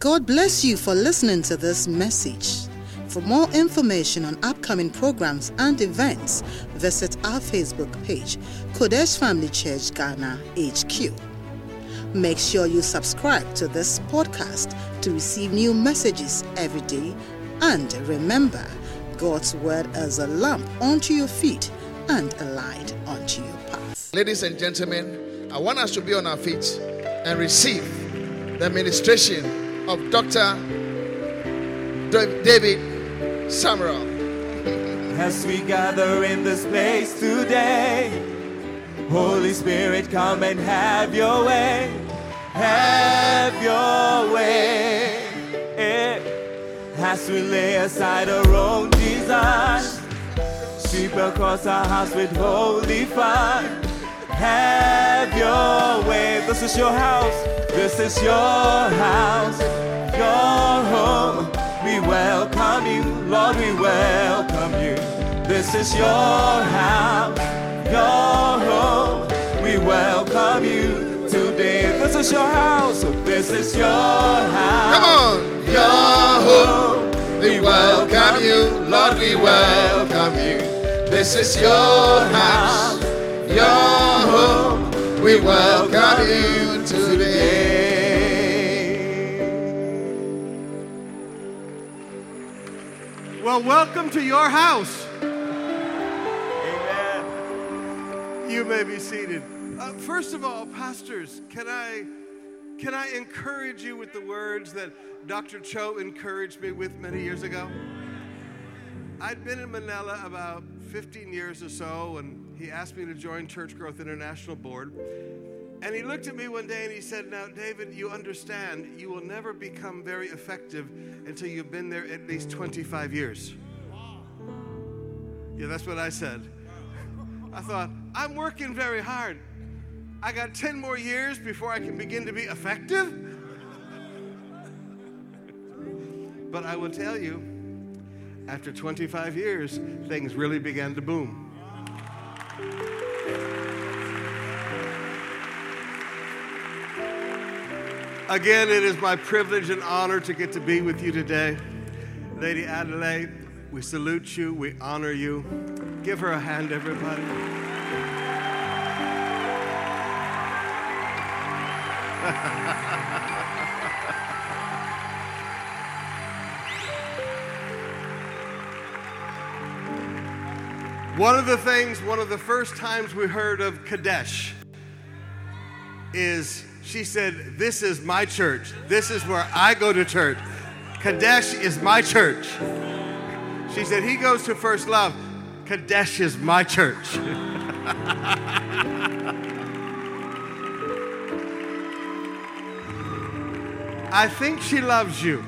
God bless you for listening to this message. For more information on upcoming programs and events, visit our Facebook page, Qodesh Family Church Ghana HQ. Make sure you subscribe to this podcast to receive new messages every day. And remember, God's word is a lamp unto your feet and a light unto your path. Ladies and gentlemen, I want us to be on our feet and receive the administration of Dr. David Sumrall. As we gather in this place today, Holy Spirit, come and have your way. Have your way. As we lay aside our own desires, sweep across our house with holy fire. Have your way. This is your house. This is your house. Your home. We welcome you. Lord, we welcome you. This is your house. Your home. We welcome you today. This is your house. This is your house. Come on. Your home. We welcome you. Lord, we welcome you. This is your house. Your home. We welcome you today. Well, welcome to your house. Amen. You may be seated. Uh, first of all, pastors, can I can I encourage you with the words that Dr. Cho encouraged me with many years ago? I'd been in Manila about 15 years or so, and he asked me to join Church Growth International Board. And he looked at me one day and he said, Now, David, you understand you will never become very effective until you've been there at least 25 years. Yeah, that's what I said. I thought, I'm working very hard. I got 10 more years before I can begin to be effective. But I will tell you, after 25 years, things really began to boom. Again, it is my privilege and honor to get to be with you today. Lady Adelaide, we salute you, we honor you. Give her a hand, everybody. One of the things, one of the first times we heard of Qodesh is she said, This is my church. This is where I go to church. Qodesh is my church. She said, He goes to First Love. Qodesh is my church. I think she loves you.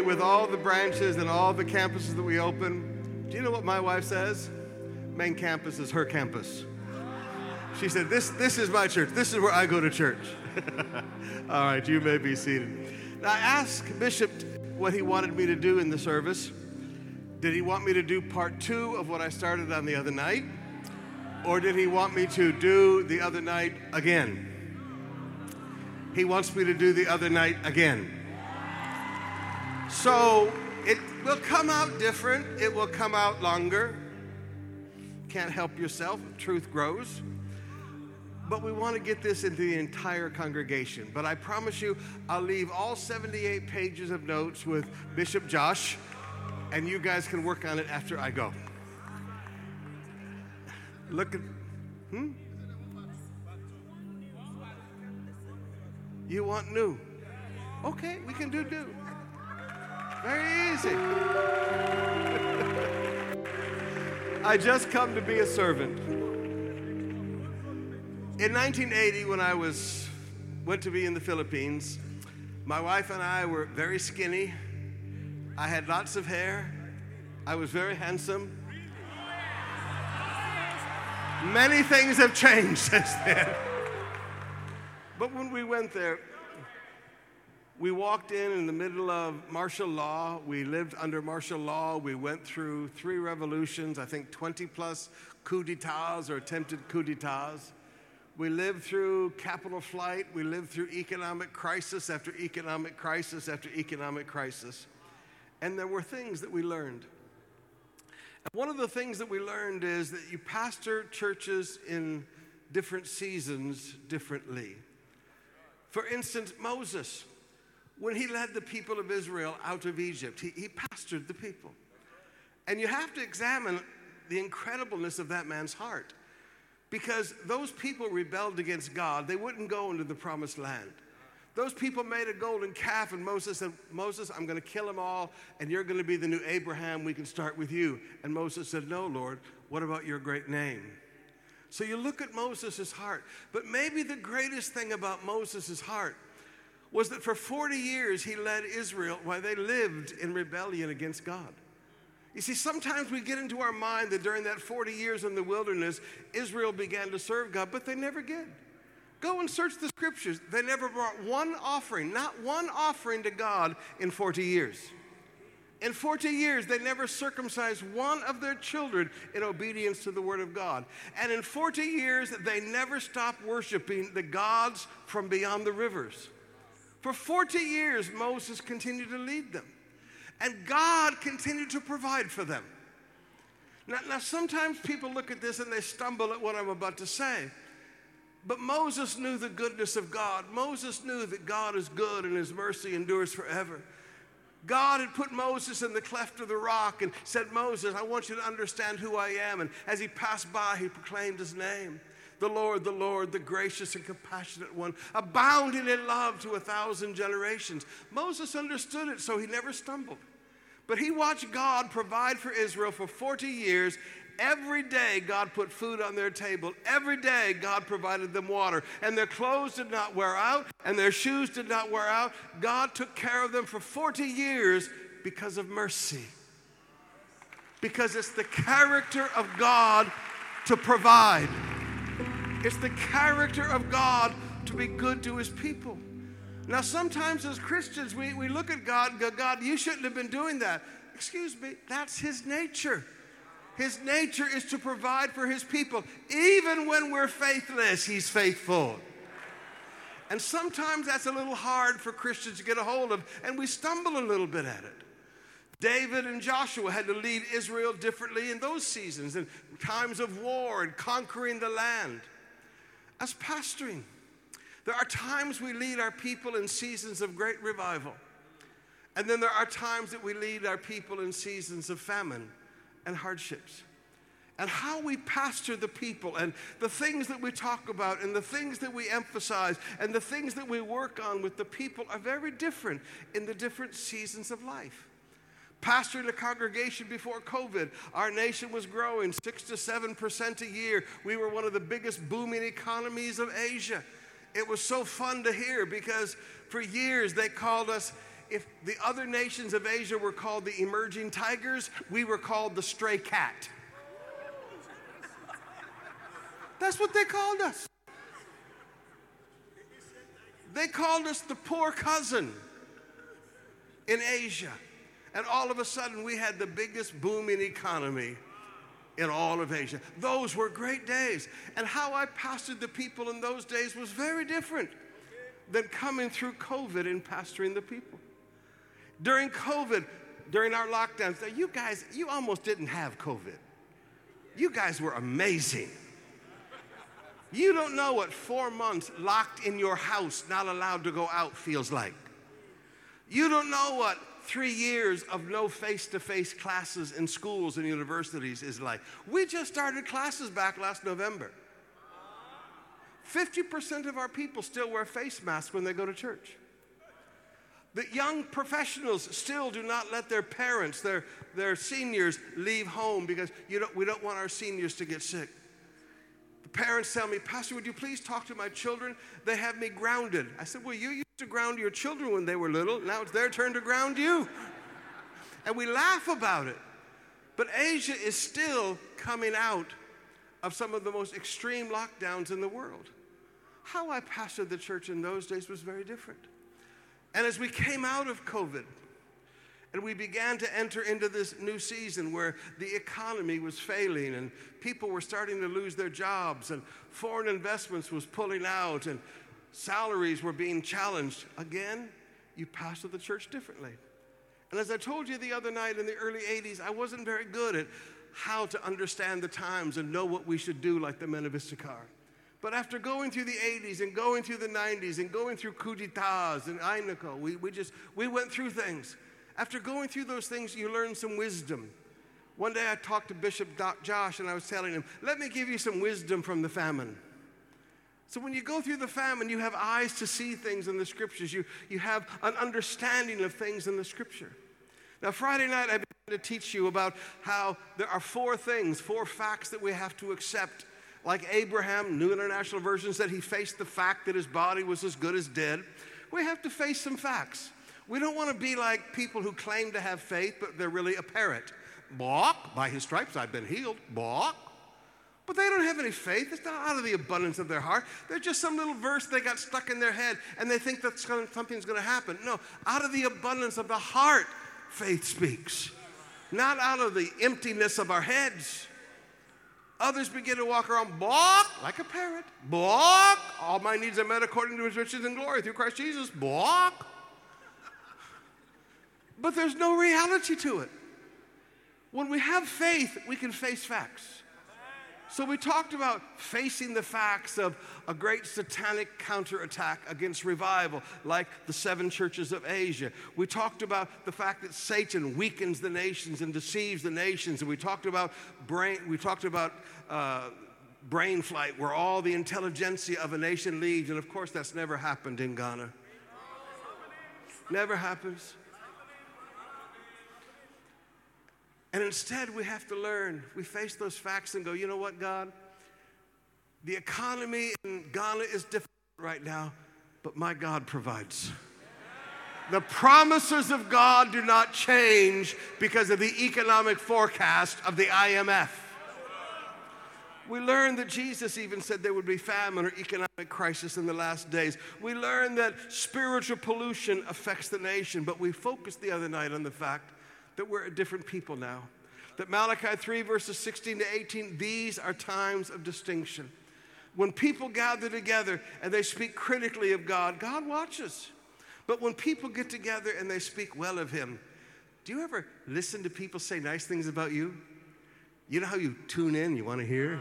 With all the branches and all the campuses that we open, do you know what my wife says? Main campus is her campus. She said, This, this is my church. This is where I go to church. all right, you may be seated. Now, I asked Bishop what he wanted me to do in the service. Did he want me to do part two of what I started on the other night? Or did he want me to do the other night again? He wants me to do the other night again. So it will come out different, it will come out longer. Can't help yourself, truth grows. But we want to get this into the entire congregation. But I promise you, I'll leave all 78 pages of notes with Bishop Josh, and you guys can work on it after I go. Look at, hmm? You want new? Okay, we can do new. Very easy. I just come to be a servant. In 1980, when I was went to be in the Philippines, my wife and I were very skinny. I had lots of hair. I was very handsome. Many things have changed since then. But when we went there, We walked in in the middle of martial law. We lived under martial law. We went through three revolutions, I think 20 plus coups d'etats or attempted coups d'etats. We lived through capital flight. We lived through economic crisis after economic crisis after economic crisis. And there were things that we learned. And one of the things that we learned is that you pastor churches in different seasons differently. For instance, Moses, when he led the people of Israel out of Egypt, he, he pastored the people. And you have to examine the incredibleness of that man's heart because those people rebelled against God. They wouldn't go into the promised land. Those people made a golden calf, and Moses said, Moses, I'm going to kill them all, and you're going to be the new Abraham. We can start with you. And Moses said, No, Lord, what about your great name? So you look at Moses' heart. But maybe the greatest thing about Moses' heart was that for 40 years he led Israel while they lived in rebellion against God. You see, sometimes we get into our mind that during that 40 years in the wilderness, Israel began to serve God, but they never did. Go and search the scriptures. They never brought one offering, not one offering to God in 40 years. In 40 years, they never circumcised one of their children in obedience to the word of God. And in 40 years, they never stopped worshiping the gods from beyond the rivers. For 40 years, Moses continued to lead them, and God continued to provide for them. Now, now, sometimes people look at this and they stumble at what I'm about to say. But Moses knew the goodness of God. Moses knew that God is good and his mercy endures forever. God had put Moses in the cleft of the rock and said, Moses, I want you to understand who I am. And as he passed by, he proclaimed his name. The Lord, the Lord, the gracious and compassionate one, abounding in love to a thousand generations. Moses understood it, so he never stumbled. But he watched God provide for Israel for 40 years Every day, God put food on their table. Every day, God provided them water. And their clothes did not wear out, and their shoes did not wear out. God took care of them for 40 years because of mercy. Because it's the character of God to provide, it's the character of God to be good to his people. Now, sometimes as Christians, we, we look at God and go, God, you shouldn't have been doing that. Excuse me, that's his nature. His nature is to provide for his people. Even when we're faithless, he's faithful. And sometimes that's a little hard for Christians to get a hold of, and we stumble a little bit at it. David and Joshua had to lead Israel differently in those seasons, in times of war and conquering the land. As pastoring, there are times we lead our people in seasons of great revival. And then there are times that we lead our people in seasons of famine and hardships. And how we pastor the people, and the things that we talk about, and the things that we emphasize, and the things that we work on with the people are very different in the different seasons of life. Pastoring a congregation before COVID, our nation was growing six to seven percent a year. We were one of the biggest booming economies of Asia. It was so fun to hear because for years they called us if the other nations of Asia were called the emerging tigers, we were called the stray cat. That's what they called us. They called us the poor cousin in Asia. And all of a sudden, we had the biggest booming economy in all of Asia. Those were great days. And how I pastored the people in those days was very different than coming through COVID and pastoring the people. During COVID, during our lockdowns, you guys, you almost didn't have COVID. You guys were amazing. You don't know what four months locked in your house, not allowed to go out, feels like. You don't know what three years of no face to face classes in schools and universities is like. We just started classes back last November. 50% of our people still wear face masks when they go to church. That young professionals still do not let their parents, their, their seniors, leave home because don't, we don't want our seniors to get sick. The parents tell me, Pastor, would you please talk to my children? They have me grounded. I said, Well, you to ground your children when they were little. Now it's their turn to ground you. And we laugh about it. But Asia is still coming out of some of the most extreme lockdowns in the world. How I pastored the church in those days was very different. And as we came out of COVID, and we began to enter into this new season where the economy was failing and people were starting to lose their jobs and foreign investments was pulling out and salaries were being challenged. Again, you pastor the church differently. And as I told you the other night in the early 80s, I wasn't very good at how to understand the times and know what we should do like the men of Issachar. But after going through the 80s and going through the 90s and going through coup d'etats and Inoko, we, we just, we went through things. After going through those things, you learn some wisdom. One day I talked to Bishop Josh and I was telling him, let me give you some wisdom from the famine. So when you go through the famine, you have eyes to see things in the scriptures. You, you have an understanding of things in the scripture. Now, Friday night, I began to teach you about how there are four things, four facts that we have to accept. Like Abraham, New International Version said he faced the fact that his body was as good as dead. We have to face some facts. We don't want to be like people who claim to have faith, but they're really a parrot. Balk, by his stripes I've been healed. Balk. But they don't have any faith. It's not out of the abundance of their heart. They're just some little verse they got stuck in their head and they think that something's going to happen. No, out of the abundance of the heart, faith speaks. Not out of the emptiness of our heads. Others begin to walk around, balk, like a parrot. Balk. All my needs are met according to his riches and glory through Christ Jesus. Balk but there's no reality to it. When we have faith, we can face facts. So we talked about facing the facts of a great satanic counterattack against revival, like the seven churches of Asia. We talked about the fact that Satan weakens the nations and deceives the nations, and we talked about brain. We talked about. Uh, brain flight, where all the intelligentsia of a nation leaves. And of course, that's never happened in Ghana. Never happens. And instead, we have to learn. We face those facts and go, you know what, God? The economy in Ghana is difficult right now, but my God provides. The promises of God do not change because of the economic forecast of the IMF. We learned that Jesus even said there would be famine or economic crisis in the last days. We learned that spiritual pollution affects the nation, but we focused the other night on the fact that we're a different people now. That Malachi 3, verses 16 to 18, these are times of distinction. When people gather together and they speak critically of God, God watches. But when people get together and they speak well of Him, do you ever listen to people say nice things about you? You know how you tune in, you want to hear?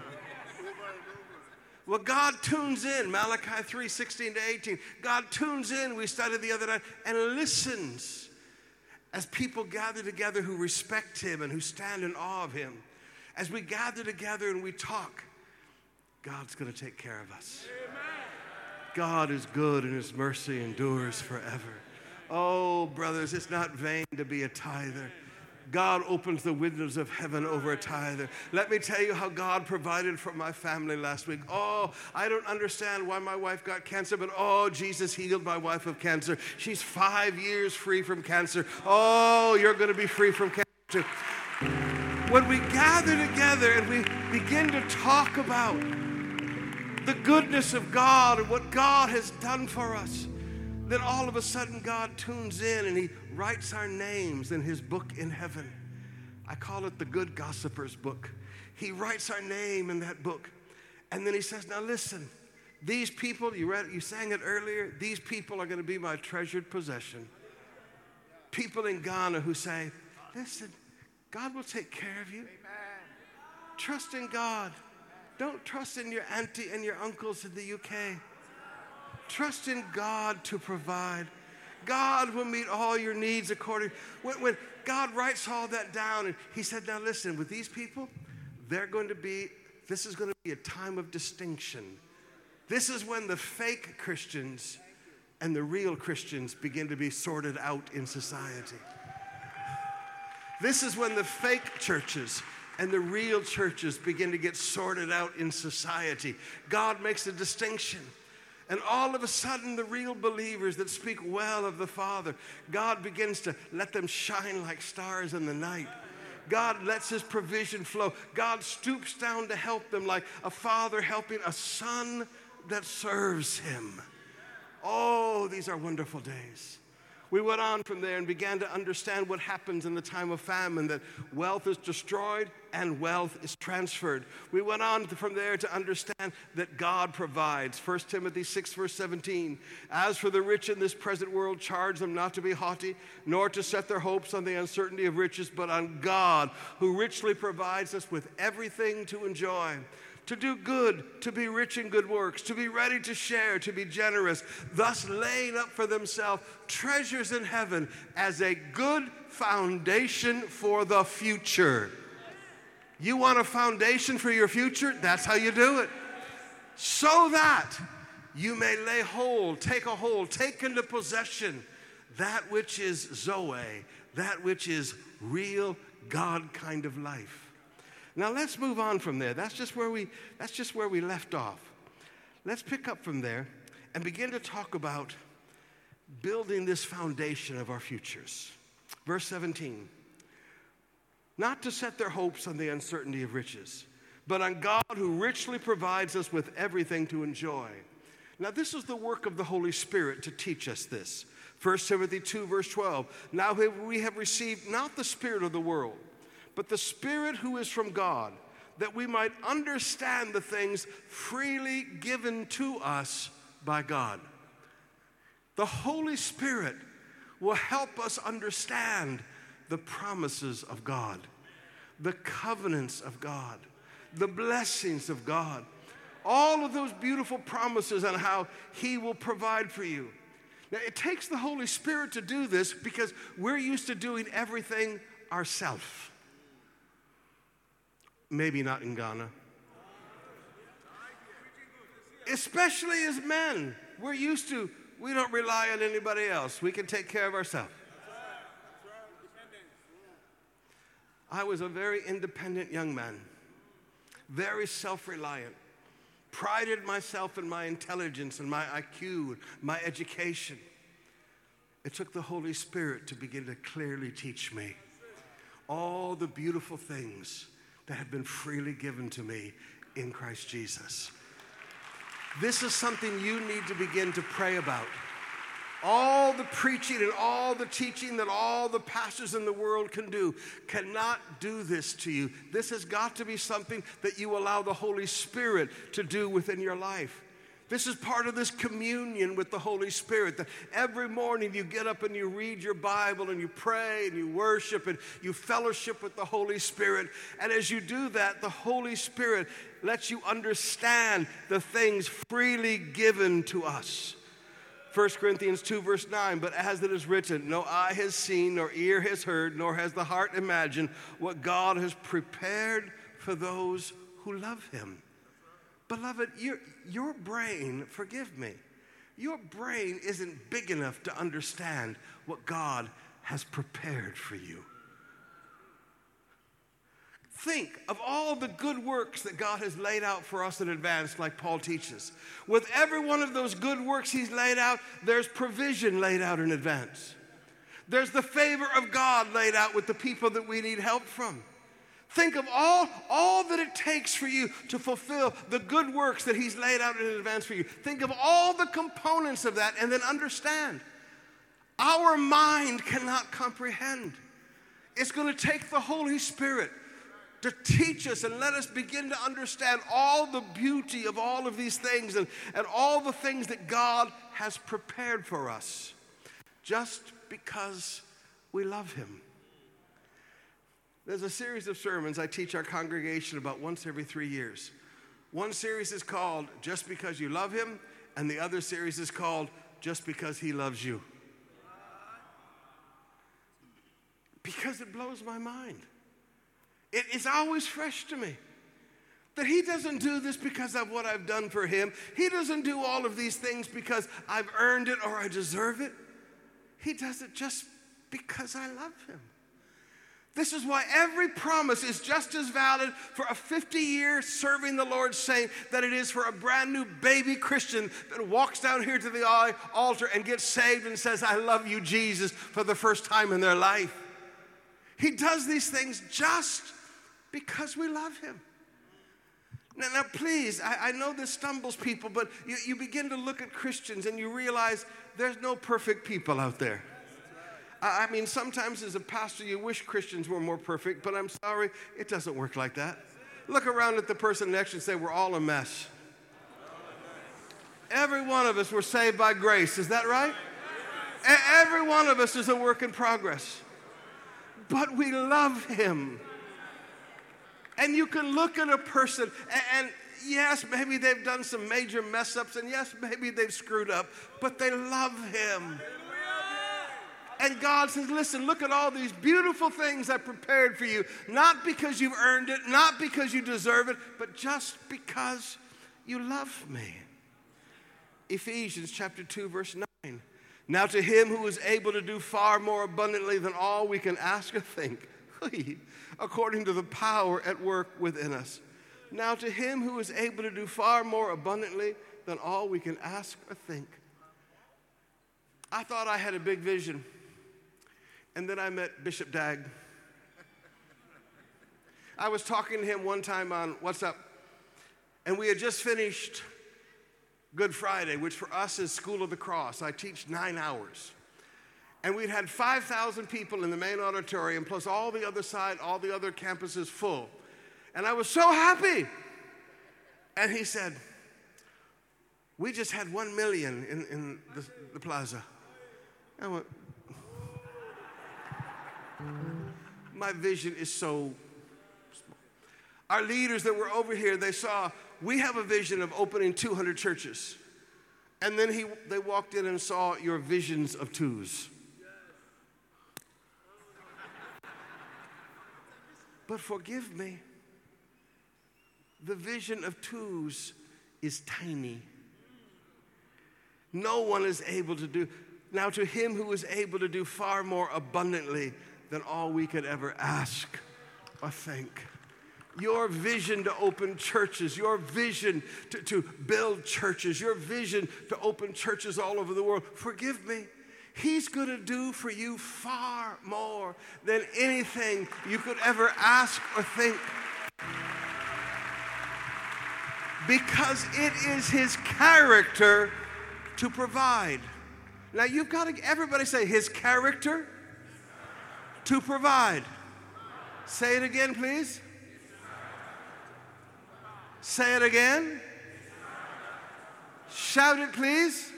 Well, God tunes in, Malachi 3 16 to 18. God tunes in, we studied the other night, and listens as people gather together who respect him and who stand in awe of him, as we gather together and we talk, God's going to take care of us. Amen. God is good and his mercy endures forever. Oh, brothers, it's not vain to be a tither. God opens the windows of heaven over a tither. Let me tell you how God provided for my family last week. Oh, I don't understand why my wife got cancer, but oh, Jesus healed my wife of cancer. She's five years free from cancer. Oh, you're going to be free from cancer. When we gather together and we begin to talk about the goodness of God and what God has done for us, then all of a sudden God tunes in and He writes our names in His book in heaven. I call it the Good Gossiper's book. He writes our name in that book. And then He says, Now listen, these people, you read you sang it earlier, these people are going to be my treasured possession. People in Ghana who say, Listen, God will take care of you. Amen. Trust in God. Don't trust in your auntie and your uncles in the UK. Trust in God to provide. God will meet all your needs according. When, when God writes all that down, and He said, Now listen, with these people, they're going to be, this is going to be a time of distinction. This is when the fake Christians and the real Christians begin to be sorted out in society. This is when the fake churches and the real churches begin to get sorted out in society. God makes a distinction. And all of a sudden, the real believers that speak well of the Father, God begins to let them shine like stars in the night. God lets his provision flow. God stoops down to help them like a father helping a son that serves him. Oh, these are wonderful days. We went on from there and began to understand what happens in the time of famine that wealth is destroyed and wealth is transferred. We went on from there to understand that God provides. 1 Timothy 6, verse 17. As for the rich in this present world, charge them not to be haughty, nor to set their hopes on the uncertainty of riches, but on God, who richly provides us with everything to enjoy to do good, to be rich in good works, to be ready to share, to be generous, thus laying up for themselves treasures in heaven as a good foundation for the future. You want a foundation for your future? That's how you do it. So that you may lay hold, take a hold, take into possession that which is Zoe, that which is real God kind of life. Now let's move on from there. That's just where we, that's just where we left off. Let's pick up from there and begin to talk about building this foundation of our futures. Verse 17 Not to set their hopes on the uncertainty of riches, but on God who richly provides us with everything to enjoy. Now, this is the work of the Holy Spirit to teach us this. 1 Timothy 2, verse 12. Now we have received not the Spirit of the world but the Spirit who is from God, that we might understand the things freely given to us by God. The Holy Spirit will help us understand the promises of God, the covenants of God, the blessings of God, all of those beautiful promises on how He will provide for you. Now, it takes the Holy Spirit to do this because we're used to doing everything ourselves. Maybe not in Ghana. Especially as men, we're used to, we don't rely on anybody else. We can take care of ourselves. I was a very independent young man, very self reliant, prided myself in my intelligence and my IQ, and my education. It took the Holy Spirit to begin to clearly teach me all the beautiful things that have been freely given to me in Christ Jesus. This is something you need to begin to pray about. All the preaching and all the teaching that all the pastors in the world can do cannot do this to you. This has got to be something that you allow the Holy Spirit to do within your life. This is part of this communion with the Holy Spirit. That every morning you get up and you read your Bible and you pray and you worship and you fellowship with the Holy Spirit. And as you do that, the Holy Spirit lets you understand the things freely given to us. 1 Corinthians 2, verse 9, but as it is written, no eye has seen, nor ear has heard, nor has the heart imagined what God has prepared for those who love him. Beloved, your, your brain, forgive me, your brain isn't big enough to understand what God has prepared for you. Think of all the good works that God has laid out for us in advance, like Paul teaches. With every one of those good works He's laid out, there's provision laid out in advance. There's the favor of God laid out with the people that we need help from. Think of all, all that it takes for you to fulfill the good works that He's laid out in advance for you. Think of all the components of that and then understand. Our mind cannot comprehend. It's going to take the Holy Spirit to teach us and let us begin to understand all the beauty of all of these things and, and all the things that God has prepared for us just because we love Him. There's a series of sermons I teach our congregation about once every three years. One series is called Just Because You Love Him, and the other series is called Just Because He Loves You. Because it blows my mind. It is always fresh to me that He doesn't do this because of what I've done for Him. He doesn't do all of these things because I've earned it or I deserve it. He does it just because I love Him. This is why every promise is just as valid for a 50 year serving the Lord saint that it is for a brand new baby Christian that walks down here to the altar and gets saved and says, I love you, Jesus, for the first time in their life. He does these things just because we love Him. Now, now please, I, I, know this stumbles people, but you, you begin to look at Christians and you realize there's no perfect people out there. I mean, sometimes as a pastor, you wish Christians were more perfect, but I'm sorry, it doesn't work like that. Look around at the person next to you and say, We're all a mess. Every one of us were saved by grace. Is that right? Every one of us is a work in progress. But we love him. And you can look at a person, a- and, yes, maybe they've done some major mess ups, and yes, maybe they've screwed up, but they love him. And God says, Listen, look at all these beautiful things I prepared for you, not because you've earned it, not because you deserve it, but just because you love me. Ephesians chapter 2, verse 9. Now to him who is able to do far more abundantly than all we can ask or think, according to the power at work within us. Now to him who is able to do far more abundantly than all we can ask or think. I thought I had a big vision. And then I met Bishop Dag. I was talking to him one time on WhatsApp, and we had just finished Good Friday, which for us is School of the Cross. I teach nine hours. And we'd had 5,000 people in the main auditorium, plus all the other side, all the other campuses full. And I was so happy. And he said, We just had one million in, in the, the plaza. I went, My vision is so small. Our leaders that were over here, they saw we have a vision of opening 200 churches. And then he, they walked in and saw your visions of twos. But forgive me, the vision of twos is tiny. No one is able to do. Now, to him who is able to do far more abundantly than all we could ever ask or think. Your vision to open churches, your vision to, to build churches, your vision to open churches all over the world. Forgive me. He's going to do for you far more than anything you could ever ask or think. Because it is his character to provide. Now you've got to, everybody say, his character to provide. Say it again, please. Say it again. Shout it, please.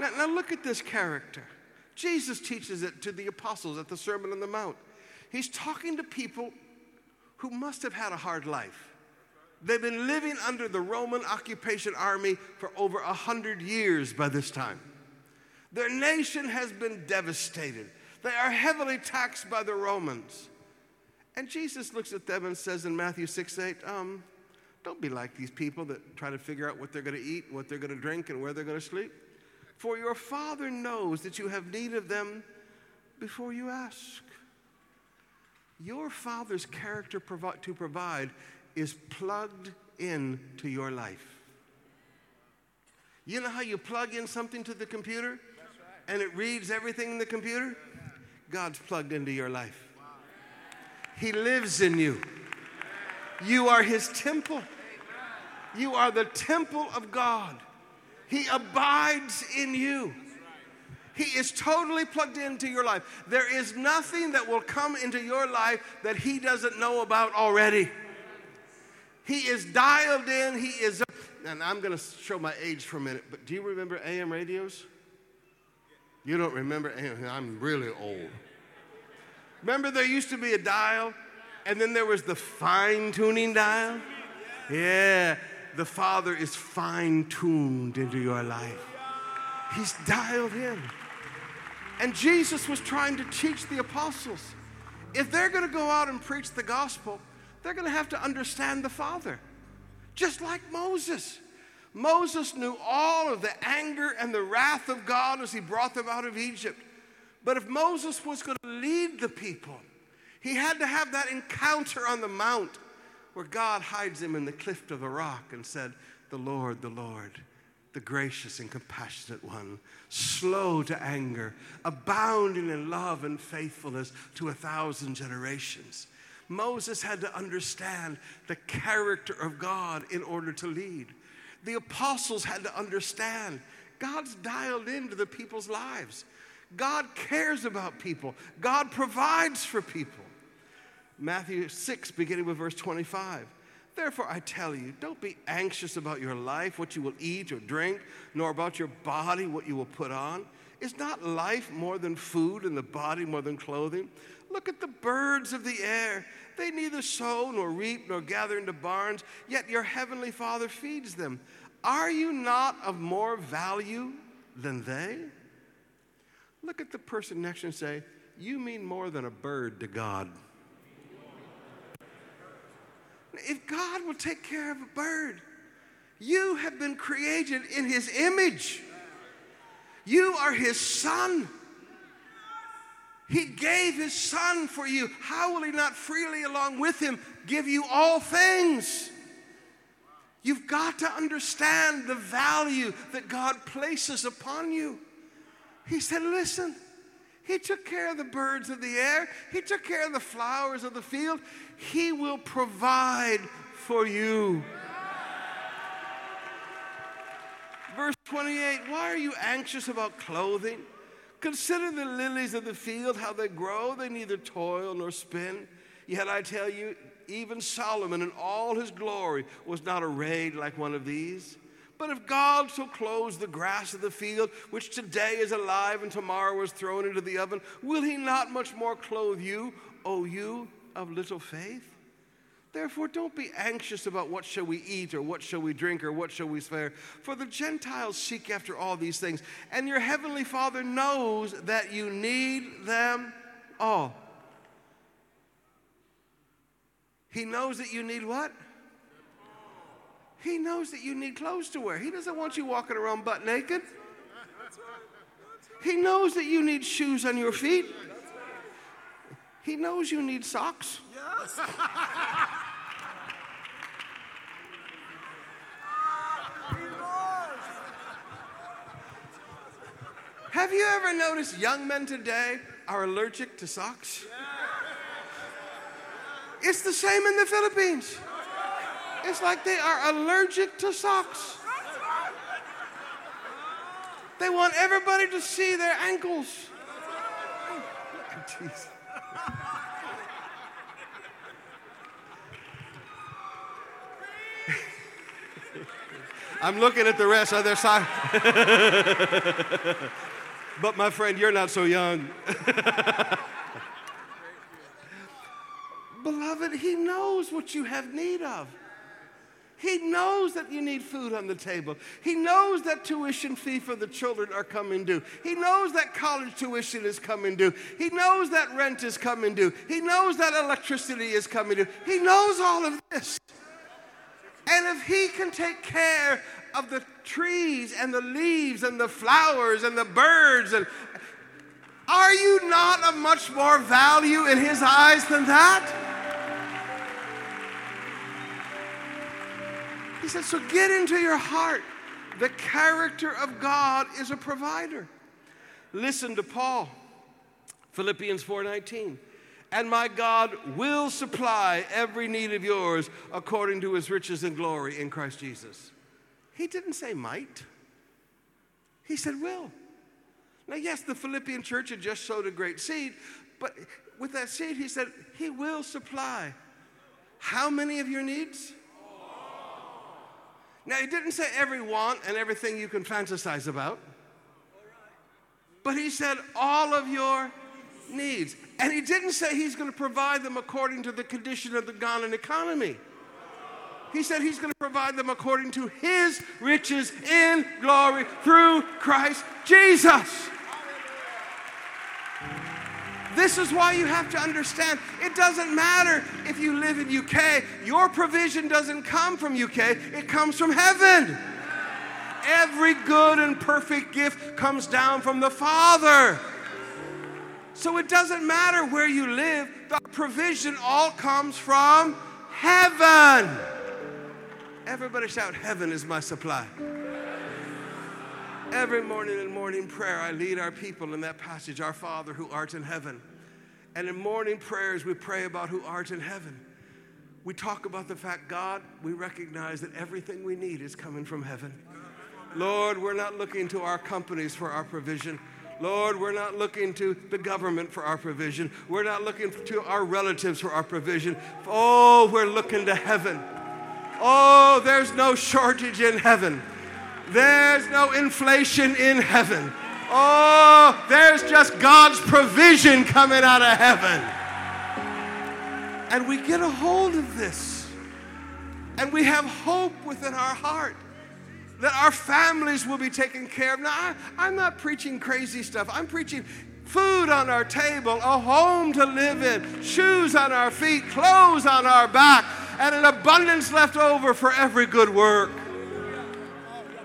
Now, now, look at this character. Jesus teaches it to the apostles at the Sermon on the Mount. He's talking to people who must have had a hard life. They've been living under the Roman occupation army for over a hundred years by this time. Their nation has been devastated. They are heavily taxed by the Romans. And Jesus looks at them and says in Matthew 6 8, um, don't be like these people that try to figure out what they're going to eat, what they're going to drink, and where they're going to sleep. For your Father knows that you have need of them before you ask. Your Father's character provi- to provide is plugged into your life. You know how you plug in something to the computer and it reads everything in the computer? God's plugged into your life. He lives in you. You are His temple. You are the temple of God. He abides in you. He is totally plugged into your life. There is nothing that will come into your life that He doesn't know about already. He is dialed in. He is, and I'm going to show my age for a minute, but do you remember AM radios? You don't remember AM, I'm really old. Remember, there used to be a dial, and then there was the fine tuning dial? Yeah, the Father is fine tuned into your life. He's dialed in. And Jesus was trying to teach the apostles if they're going to go out and preach the gospel, they're going to have to understand the Father. Just like Moses. Moses knew all of the anger and the wrath of God as he brought them out of Egypt. But if Moses was going to lead the people, he had to have that encounter on the mount where God hides him in the cliff of a rock and said, The Lord, the Lord, the gracious and compassionate one, slow to anger, abounding in love and faithfulness to a thousand generations. Moses had to understand the character of God in order to lead. The apostles had to understand God's dialed into the people's lives. God cares about people, God provides for people. Matthew 6, beginning with verse 25. Therefore, I tell you, don't be anxious about your life, what you will eat or drink, nor about your body, what you will put on. Is not life more than food and the body more than clothing? Look at the birds of the air. They neither sow nor reap nor gather into barns, yet your heavenly Father feeds them. Are you not of more value than they? Look at the person next and say, You mean more than a bird to God. If God will take care of a bird, you have been created in His image. You are His son. He gave His son for you. How will He not freely, along with Him, give you all things? You've got to understand the value that God places upon you. He said, Listen, He took care of the birds of the air, He took care of the flowers of the field. He will provide for you. Verse 28 Why are you anxious about clothing? Consider the lilies of the field, how they grow. They neither toil nor spin. Yet I tell you, even Solomon in all his glory was not arrayed like one of these. But if God so clothes the grass of the field, which today is alive and tomorrow is thrown into the oven, will he not much more clothe you, O you of little faith? Therefore, don't be anxious about what shall we eat or what shall we drink or what shall we wear. For the Gentiles seek after all these things, and your heavenly Father knows that you need them all. He knows that you need what? He knows that you need clothes to wear. He doesn't want you walking around butt naked. He knows that you need shoes on your feet. He knows you need socks. Have you ever noticed young men today are allergic to socks? It's the same in the Philippines. It's like they are allergic to socks. They want everybody to see their ankles. Jeez. I'm looking at the rest of their side. but my friend, you're not so young. Beloved, He knows what you have need of. He knows that you need food on the table. He knows that tuition fee for the children are coming due. He knows that college tuition is coming due. He knows that rent is coming due. He knows that electricity is coming due. He knows all of this. And if He can take care of the trees and the leaves and the flowers and the birds and are you not of much more value in his eyes than that? Said, so get into your heart. The character of God is a provider. Listen to Paul, Philippians 4:19. And my God will supply every need of yours according to his riches and glory in Christ Jesus. He didn't say might. He said will. Now, yes, the Philippian church had just sowed a great seed, but with that seed, he said, He will supply. How many of your needs? Now, he didn't say every want and everything you can fantasize about, but he said all of your needs. And he didn't say he's going to provide them according to the condition of the Ghanaian economy. He said he's going to provide them according to his riches in glory through Christ Jesus. This is why you have to understand it doesn't matter if you live in UK. Your provision doesn't come from UK, it comes from heaven. Every good and perfect gift comes down from the Father. So it doesn't matter where you live, the provision all comes from heaven. Everybody shout, Heaven is my supply. Every morning in morning prayer, I lead our people in that passage, Our Father who art in heaven. And in morning prayers, we pray about who art in heaven. We talk about the fact, God, we recognize that everything we need is coming from heaven. Lord, we're not looking to our companies for our provision. Lord, we're not looking to the government for our provision. We're not looking to our relatives for our provision. Oh, we're looking to heaven. Oh, there's no shortage in heaven. There's no inflation in heaven. Oh, there's just God's provision coming out of heaven. And we get a hold of this. And we have hope within our heart that our families will be taken care of. Now, I, am not preaching crazy stuff. I'm preaching food on our table, a home to live in, shoes on our feet, clothes on our back, and an abundance left over for every good work.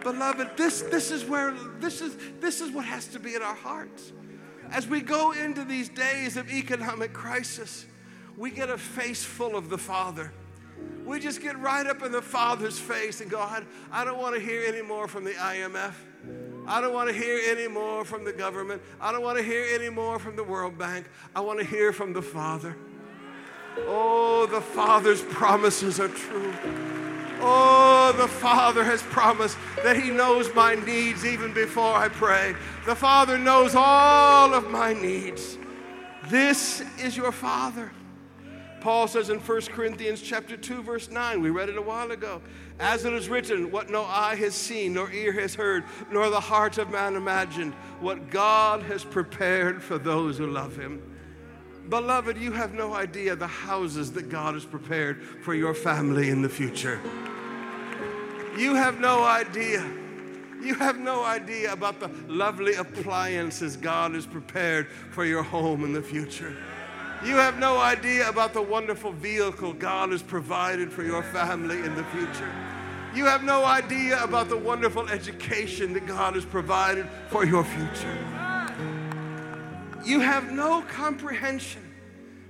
Beloved, this, this is where this is this is what has to be in our hearts. As we go into these days of economic crisis, we get a face full of the Father. We just get right up in the Father's face and go, I, I don't want to hear any more from the IMF. I don't want to hear any more from the government. I don't want to hear any more from the World Bank. I want to hear from the Father. Oh, the Father's promises are true. Oh, the Father has promised that He knows my needs even before I pray. The Father knows all of my needs. This is your Father. Paul says in 1 Corinthians chapter 2 verse 9, we read it a while ago, as it is written, what no eye has seen, nor ear has heard, nor the heart of man imagined, what God has prepared for those who love him. Beloved, you have no idea the houses that God has prepared for your family in the future. You have no idea. You have no idea about the lovely appliances God has prepared for your home in the future. You have no idea about the wonderful vehicle God has provided for your family in the future. You have no idea about the wonderful education that God has provided for your future. You have no comprehension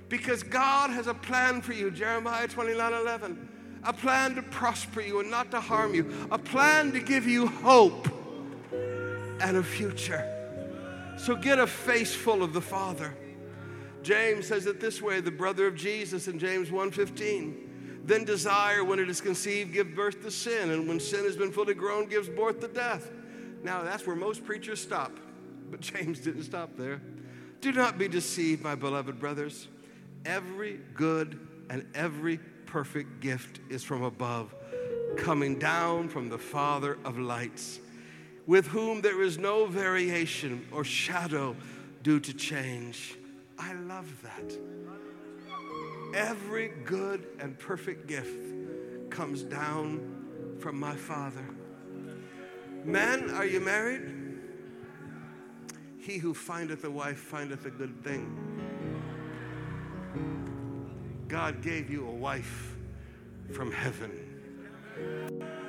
because God has a plan for you, Jeremiah 29 11. A plan to prosper you and not to harm you, a plan to give you hope and a future. So get a face full of the Father. James says it this way, the brother of Jesus in James 1:15. Then desire, when it is conceived, give birth to sin, and when sin has been fully grown, gives birth to death. Now that's where most preachers stop, but James didn't stop there. Do not be deceived, my beloved brothers. Every good and every perfect gift is from above, coming down from the Father of lights, with whom there is no variation or shadow due to change. I love that. Every good and perfect gift comes down from my Father. Men, are you married? He who findeth a wife findeth a good thing. God gave you a wife from heaven.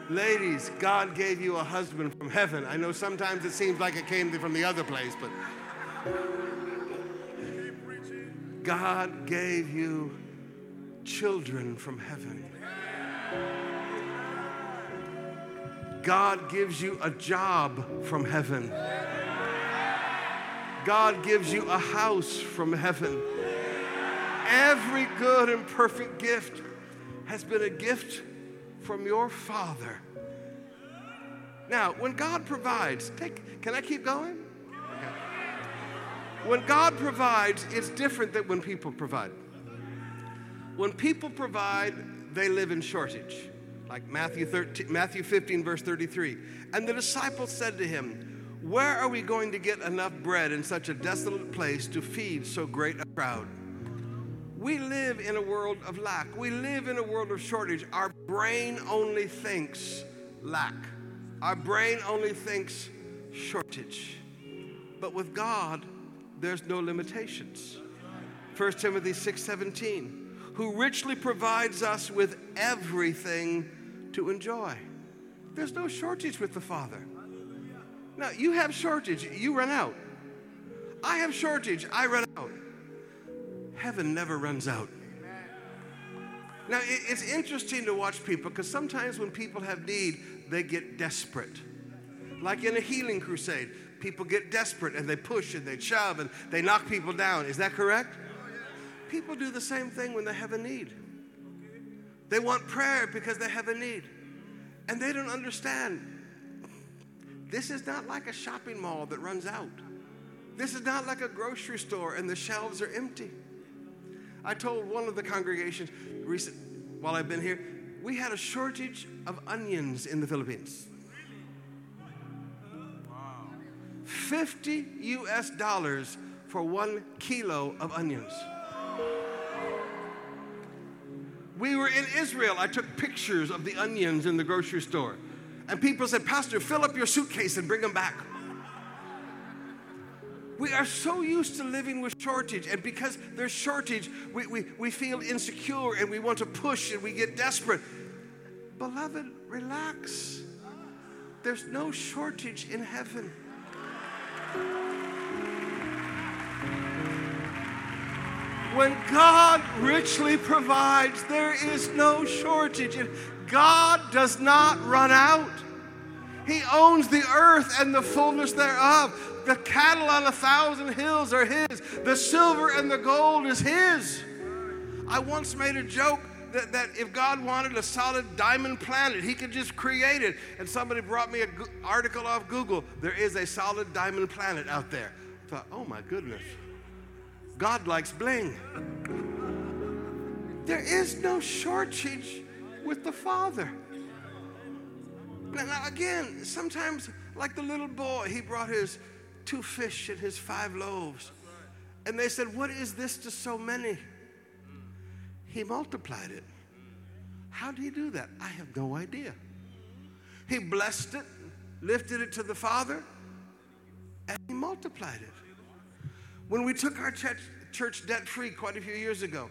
Ladies, God gave you a husband from heaven. I know sometimes it seems like it came from the other place, but God gave you children from heaven. God gives you a job from heaven. God gives you a house from heaven. Every good and perfect gift has been a gift from your Father. Now, when God provides, take, can I keep going? When God provides, it's different than when people provide. When people provide, they live in shortage. Like Matthew, 13, Matthew 15, verse 33. And the disciples said to him, Where are we going to get enough bread in such a desolate place to feed so great a crowd? We live in a world of lack. We live in a world of shortage. Our brain only thinks lack, our brain only thinks shortage. But with God, there's no limitations. 1 Timothy 6:17, who richly provides us with everything to enjoy. There's no shortage with the Father. Now, you have shortage, you run out. I have shortage, I run. Heaven never runs out. Now, it's interesting to watch people because sometimes when people have need, they get desperate. Like in a healing crusade, people get desperate and they push and they shove and they knock people down. Is that correct? People do the same thing when they have a need. They want prayer because they have a need. And they don't understand. This is not like a shopping mall that runs out. This is not like a grocery store and the shelves are empty. I told one of the congregations recent, while I've been here, we had a shortage of onions in the Philippines. 50 US dollars for one kilo of onions. We were in Israel. I took pictures of the onions in the grocery store. And people said, Pastor, fill up your suitcase and bring them back. We are so used to living with shortage, and because there's shortage, we, we, we feel insecure and we want to push and we get desperate. Beloved, relax. There's no shortage in heaven. When God richly provides, there is no shortage. God does not run out. He owns the earth and the fullness thereof. The cattle on a thousand hills are His, the silver and the gold is His. I once made a joke that, that if God wanted a solid diamond planet, He could just create it. And somebody brought me an article off Google. There is a solid diamond planet out there. I thought, oh my goodness. God likes bling. There is no shortage with the Father. Now, again, sometimes, like the little boy, he brought his two fish and his five loaves. And they said, What is this to so many? He multiplied it. How did he do that? I have no idea. He blessed it, lifted it to the Father, and he multiplied it. When we took our church, church debt free quite a few years ago,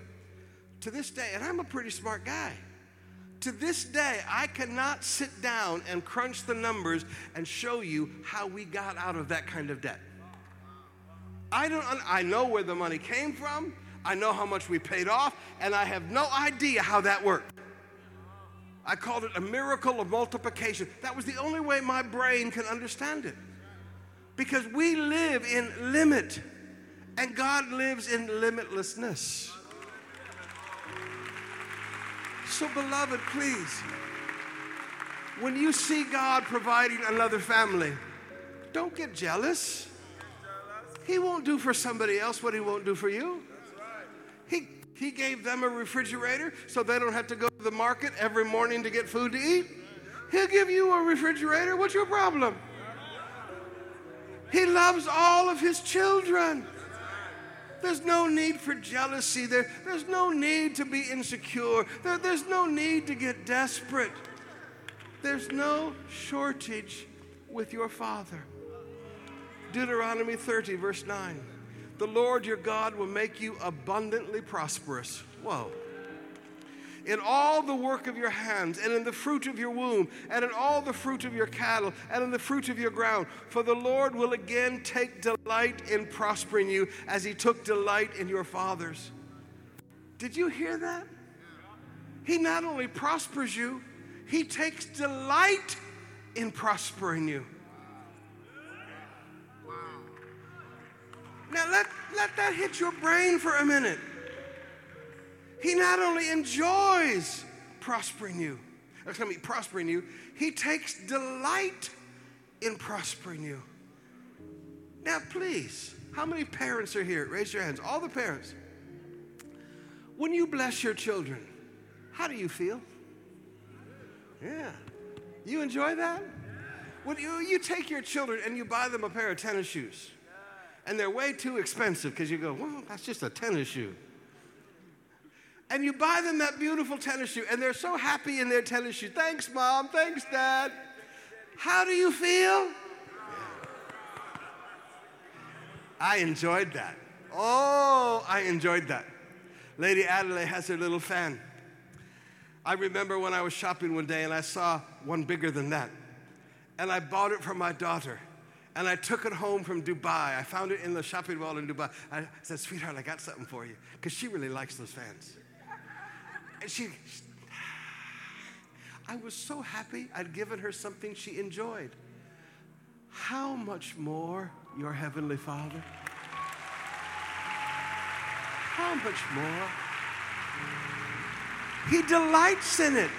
to this day, and I'm a pretty smart guy, to this day, I cannot sit down and crunch the numbers and show you how we got out of that kind of debt. I don't I know where the money came from. I know how much we paid off, and I have no idea how that worked. I called it a miracle of multiplication. That was the only way my brain can understand it. Because we live in limit. And God lives in limitlessness. So, beloved, please, when you see God providing another family, don't get jealous. He won't do for somebody else what he won't do for you. He, he gave them a refrigerator so they don't have to go to the market every morning to get food to eat. He'll give you a refrigerator. What's your problem? He loves all of his children. There's no need for jealousy. There, there's no need to be insecure. There, there's no need to get desperate. There's no shortage with your Father. Deuteronomy 30, verse 9. The Lord your God will make you abundantly prosperous. Whoa in all the work of your hands, and in the fruit of your womb, and in all the fruit of your cattle, and in the fruit of your ground. For the Lord will again take delight in prospering you as he took delight in your fathers. Did you hear that? He not only prospers you, he takes delight in prospering you. Now let, let that hit your brain for a minute. He not only enjoys prospering you, excuse me, prospering you, he takes delight in prospering you. Now, please, how many parents are here? Raise your hands. All the parents. When you bless your children, how do you feel? Yeah. You enjoy that? When you, you take your children and you buy them a pair of tennis shoes, and they're way too expensive because you go, well, that's just a tennis shoe and you buy them that beautiful tennis shoe, and they're so happy in their tennis shoe. Thanks, mom. Thanks, dad. How do you feel? I enjoyed that. Oh, I enjoyed that. Lady Adelaide has her little fan. I remember when I was shopping one day and I saw one bigger than that. And I bought it for my daughter. And I took it home from Dubai. I found it in the shopping mall in Dubai. I said, Sweetheart, I got something for you. Because she really likes those fans. And she, I was so happy I'd given her something she enjoyed. How much more your Heavenly Father? How much more? He delights in it.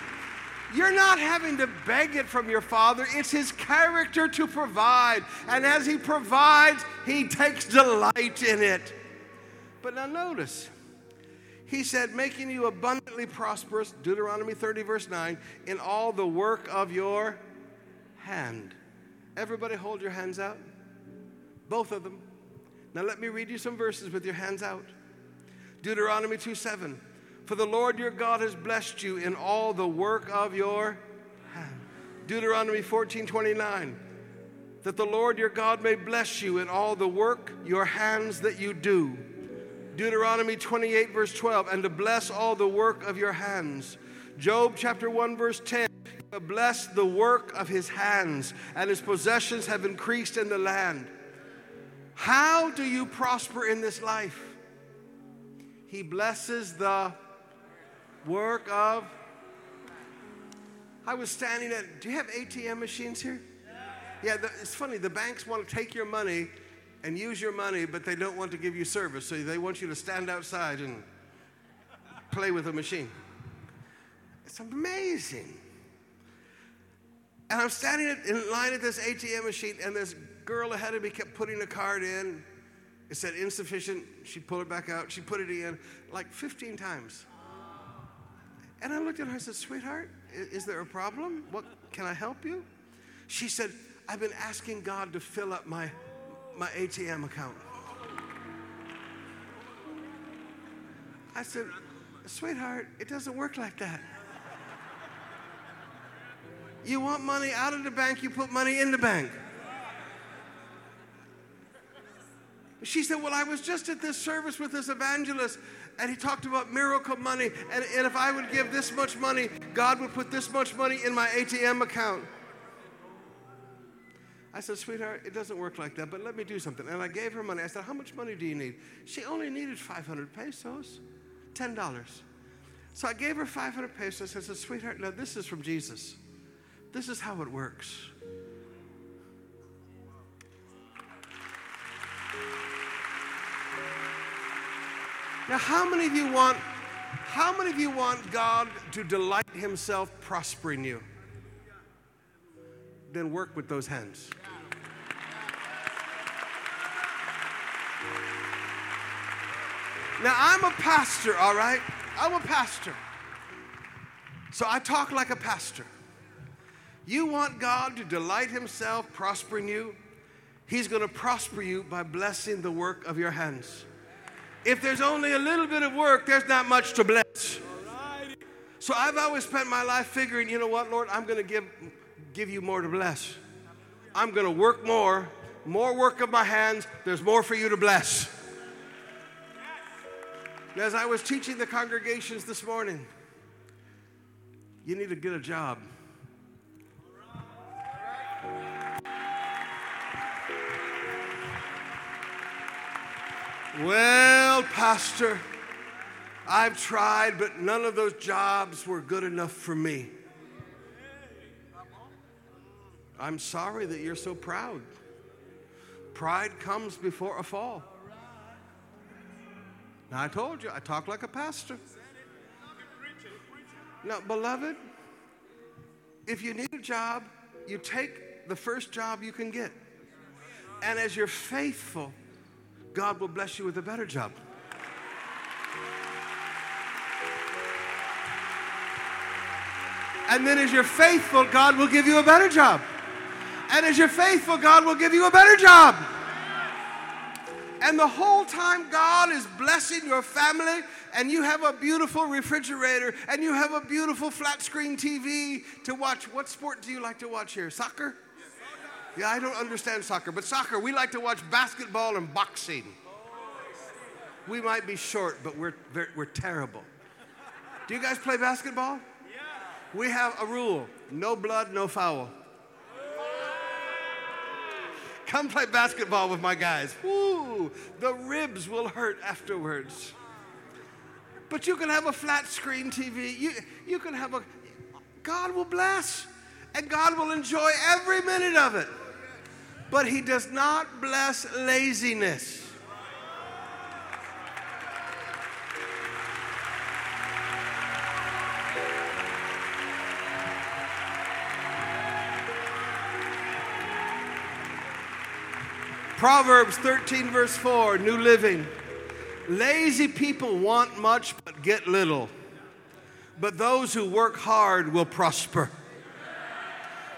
You're not having to beg it from your Father. It's His character to provide. And as He provides, He takes delight in it. But now notice, He said, making you abundantly prosperous, Deuteronomy 30, verse 9, in all the work of your hand. Everybody hold your hands out. Both of them. Now let me read you some verses with your hands out. Deuteronomy 2 7. For the Lord your God has blessed you in all the work of your hand. Deuteronomy 14 29. That the Lord your God may bless you in all the work, your hands that you do. Deuteronomy 28, verse 12. And to bless all the work of your hands. Job chapter 1, verse 10. Bless the work of his hands, and his possessions have increased in the land. How do you prosper in this life? He blesses the work of. I was standing at, do you have ATM machines here? Yeah, the, it's funny. The banks want to take your money and use your money, but they don't want to give you service. So they want you to stand outside and play with a machine. It's amazing. And I'm standing in line at this ATM machine, and this girl ahead of me kept putting a card in. It said insufficient. She pulled it back out. She put it in like 15 times. And I looked at her and said, Sweetheart, is there a problem? What can I help you? She said, I've been asking God to fill up my, my ATM account. I said, Sweetheart, it doesn't work like that. You want money out of the bank, you put money in the bank. She said, Well, I was just at this service with this evangelist, and he talked about miracle money. And, and if I would give this much money, God would put this much money in my ATM account. I said, Sweetheart, it doesn't work like that, but let me do something. And I gave her money. I said, How much money do you need? She only needed 500 pesos, $10. So I gave her 500 pesos. I said, Sweetheart, now this is from Jesus. This is how it works. Now, how many of you want how many of you want God to delight himself prospering you? Then work with those hands. Now, I'm a pastor, all right? I'm a pastor. So I talk like a pastor. You want God to delight himself prospering you? He's going to prosper you by blessing the work of your hands. If there's only a little bit of work, there's not much to bless. So I've always spent my life figuring, you know what, Lord, I'm going to give, give you more to bless. I'm going to work more, more work of my hands, there's more for you to bless. As I was teaching the congregations this morning, you need to get a job. Well, Pastor, I've tried, but none of those jobs were good enough for me. I'm sorry that you're so proud. Pride comes before a fall. Now, I told you, I talk like a pastor. Now, beloved, if you need a job, you take the first job you can get. And as you're faithful, God will bless you with a better job. And then as you're faithful, God will give you a better job. And as you're faithful, God will give you a better job. And the whole time, God is blessing your family, and you have a beautiful refrigerator, and you have a beautiful flat screen TV to watch. What sport do you like to watch here? Soccer? Yeah, I don't understand soccer, but soccer, we like to watch basketball and boxing. We might be short, but we're, we're terrible. Do you guys play basketball? We have a rule no blood, no foul. Come play basketball with my guys. Woo, the ribs will hurt afterwards. But you can have a flat screen TV. You, you can have a, God will bless, and God will enjoy every minute of it but he does not bless laziness. Proverbs 13, verse 4, New Living. Lazy people want much but get little, but those who work hard will prosper.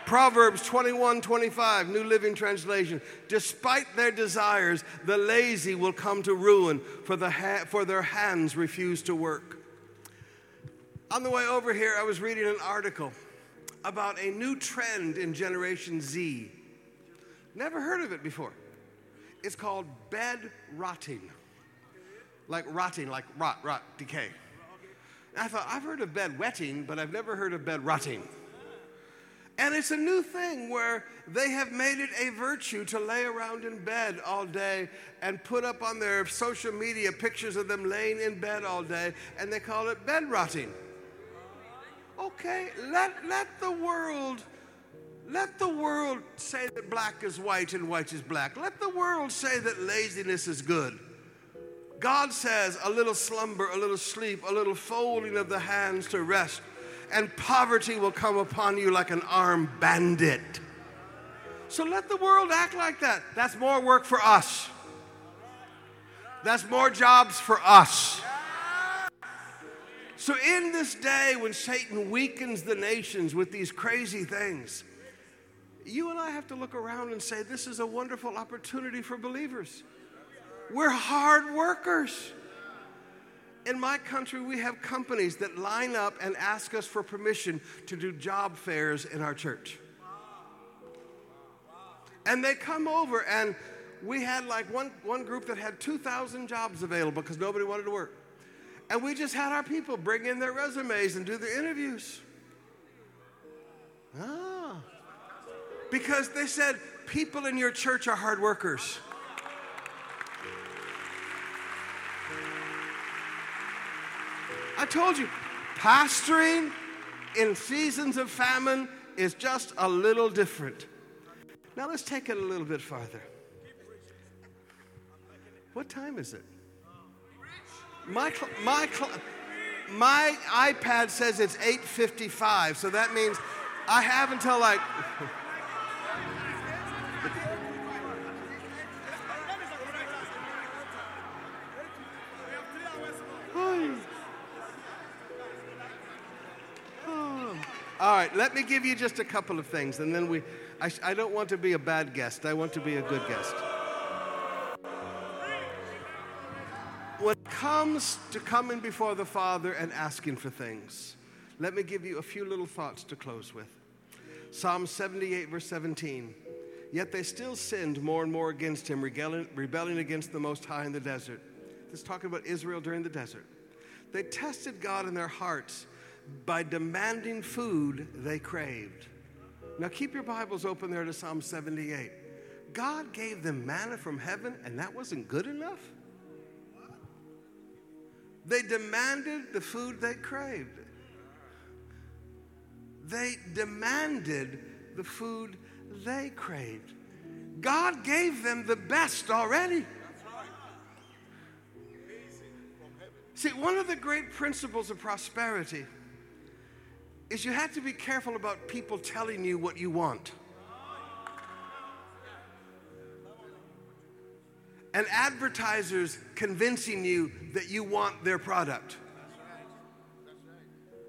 Proverbs 21 25, New Living Translation. Despite their desires, the lazy will come to ruin, for, the ha- for their hands refuse to work. On the way over here, I was reading an article about a new trend in Generation Z. Never heard of it before. It's called bed rotting. Like rotting, like rot, rot, decay. And I thought, I've heard of bed wetting, but I've never heard of bed rotting. And it's a new thing where they have made it a virtue to lay around in bed all day and put up on their social media pictures of them laying in bed all day, and they call it bed rotting. Okay, let, let the world let the world say that black is white and white is black. Let the world say that laziness is good. God says a little slumber, a little sleep, a little folding of the hands to rest, and poverty will come upon you like an armed bandit. So let the world act like that. That's more work for us. That's more jobs for us. So, in this day when Satan weakens the nations with these crazy things, you and I have to look around and say, This is a wonderful opportunity for believers. We're hard workers. In my country, we have companies that line up and ask us for permission to do job fairs in our church. And they come over, and we had like one, one group that had 2,000 jobs available because nobody wanted to work. And we just had our people bring in their resumes and do the interviews. Ah. Because they said, people in your church are hard workers. I told you, pastoring in seasons of famine is just a little different. Now let's take it a little bit farther. What time is it? My, my, my iPad says it's 8:55, so that means I have until like. All right, let me give you just a couple of things, and then we. I, I don't want to be a bad guest. I want to be a good guest. When it comes to coming before the Father and asking for things, let me give you a few little thoughts to close with. Psalm 78, verse 17. Yet they still sinned more and more against him, rebelling, rebelling against the Most High in the desert. Is talking about Israel during the desert. They tested God in their hearts by demanding food they craved. Now keep your Bibles open there to Psalm 78. God gave them manna from heaven, and that wasn't good enough? They demanded the food they craved. They demanded the food they craved. God gave them the best already. See, one of the great principles of prosperity is you have to be careful about people telling you what you want. And advertisers convincing you that you want their product.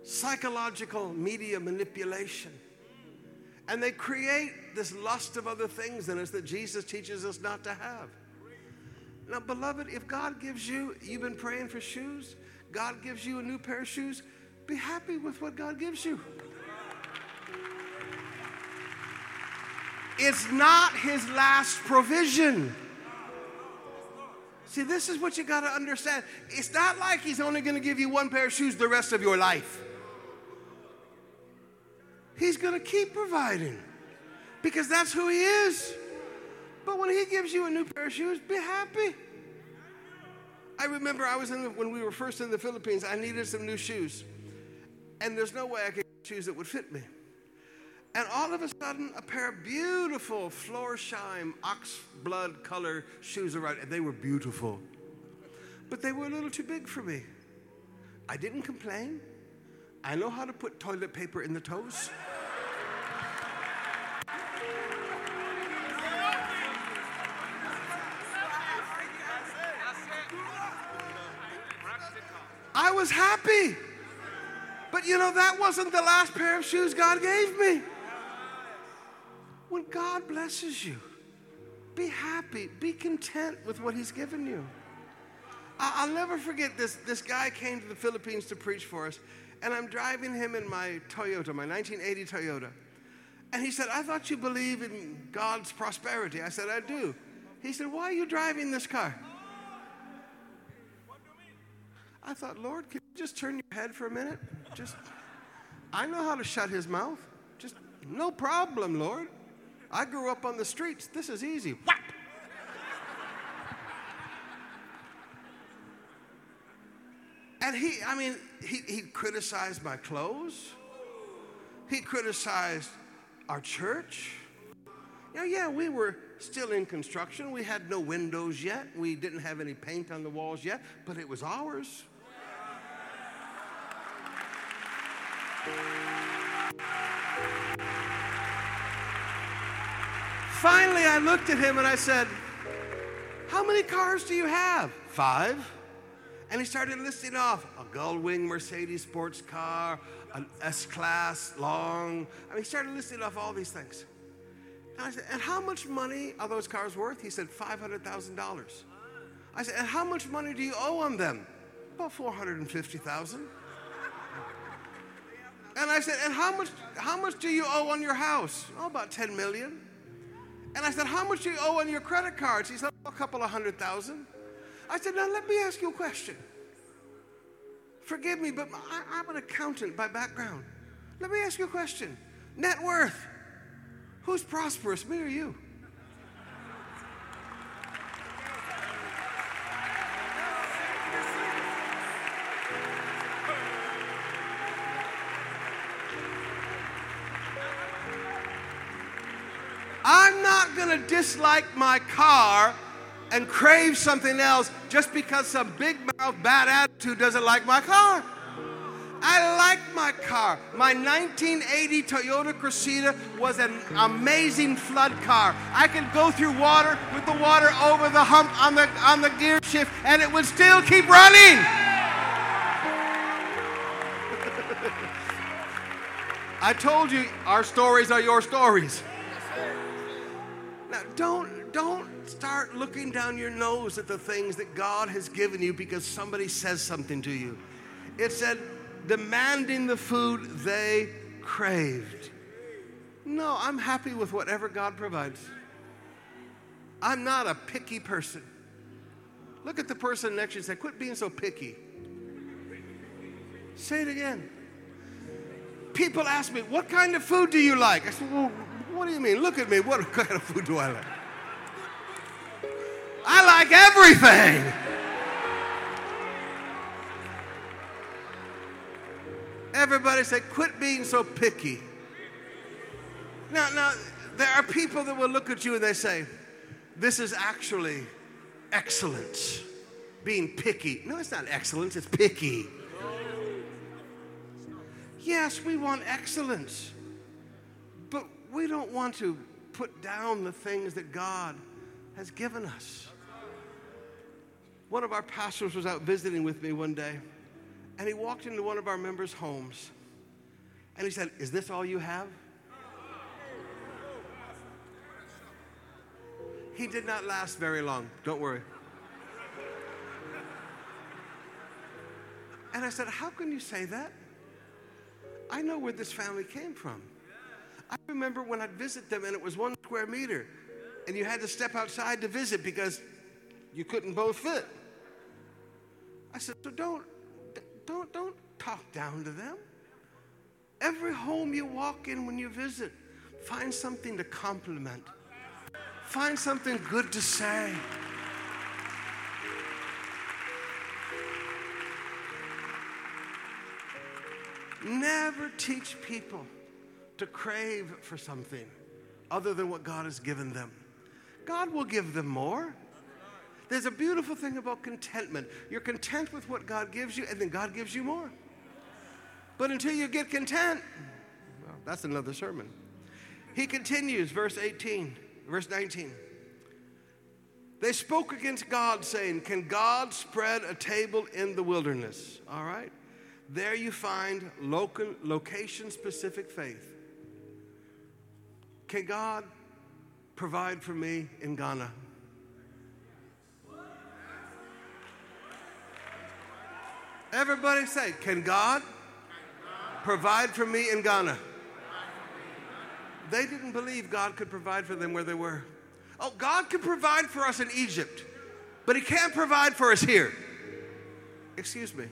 Psychological media manipulation. And they create this lust of other things in us that Jesus teaches us not to have. Now, beloved, if God gives you, you've been praying for shoes, God gives you a new pair of shoes, be happy with what God gives you. It's not his last provision. See, this is what you got to understand. It's not like he's only going to give you one pair of shoes the rest of your life. He's going to keep providing because that's who he is. But when he gives you a new pair of shoes, be happy. I remember I was in the, when we were first in the Philippines, I needed some new shoes. And there's no way I could get shoes that would fit me. And all of a sudden, a pair of beautiful Florsheim ox blood color shoes arrived. And they were beautiful. But they were a little too big for me. I didn't complain. I know how to put toilet paper in the toes. Was happy. But you know, that wasn't the last pair of shoes God gave me. When God blesses you, be happy, be content with what He's given you. I- will never forget this. This guy came to the Philippines to preach for us, and I'm driving him in my Toyota, my 1980 Toyota. And he said, I thought you believe in God's prosperity. I said, I do. He said, Why are you driving this car? I thought, Lord, can you just turn your head for a minute? Just, I know how to shut his mouth. Just, no problem, Lord. I grew up on the streets. This is easy. Whap! And he, I mean, he, he criticized my clothes. He criticized our church. You know, yeah, we were still in construction. We had no windows yet. We didn't have any paint on the walls yet, but it was ours. Finally, I looked at him and I said, How many cars do you have? Five. And he started listing off a Gullwing Mercedes sports car, an S Class long. I mean, he started listing off all these things. And I said, And how much money are those cars worth? He said, $500,000. I said, And how much money do you owe on them? About 450000 And I said, And how much, how much do you owe on your house? Oh, about 10 million. And I said, How much do you owe on your credit cards? He said, A couple of hundred thousand. I said, Now let me ask you a question. Forgive me, but I, am an accountant by background. Let me ask you a question. Net worth. Who's prosperous, me or you? I'm not going to dislike my car and crave something else just because some big mouth, bad attitude doesn't like my car. I like my car. My 1980 Toyota Cressida was an amazing flood car. I could go through water with the water over the hump on the, on the gear shift and it would still keep running. I told you our stories are your stories. Now, don't, don't start looking down your nose at the things that God has given you because somebody says something to you. It said, demanding the food they craved. No, I'm happy with whatever God provides. I'm not a picky person. Look at the person next to you and say, Quit being so picky. Say it again. People ask me, What kind of food do you like? I said, Well, what do you mean? Look at me. What kind of food do I like? I like everything. Everybody said, quit being so picky. Now, now, there are people that will look at you and they say, this is actually excellence. Being picky. No, it's not excellence, it's picky. Yes, we want excellence, we don't want to put down the things that God has given us. One of our pastors was out visiting with me one day, and he walked into one of our members' homes, and he said, Is this all you have? He did not last very long, don't worry. And I said, How can you say that? I know where this family came from. I remember when I'd visit them and it was one square meter, and you had to step outside to visit because you couldn't both fit. I said, so don't, don't, don't talk down to them. Every home you walk in when you visit, find something to compliment. Find something good to say. Never teach people to crave for something other than what God has given them. God will give them more. There's a beautiful thing about contentment. You're content with what God gives you, and then God gives you more. But until you get content, well, that's another sermon. He continues, verse 18, verse 19. They spoke against God, saying, Can God spread a table in the wilderness? All right. There you find location specific faith. Can God provide for me in Ghana? Everybody say, Can God provide for me in Ghana? They didn't believe God could provide for them where they were. Oh, God can provide for us in Egypt, but He can't provide for us here. Excuse me.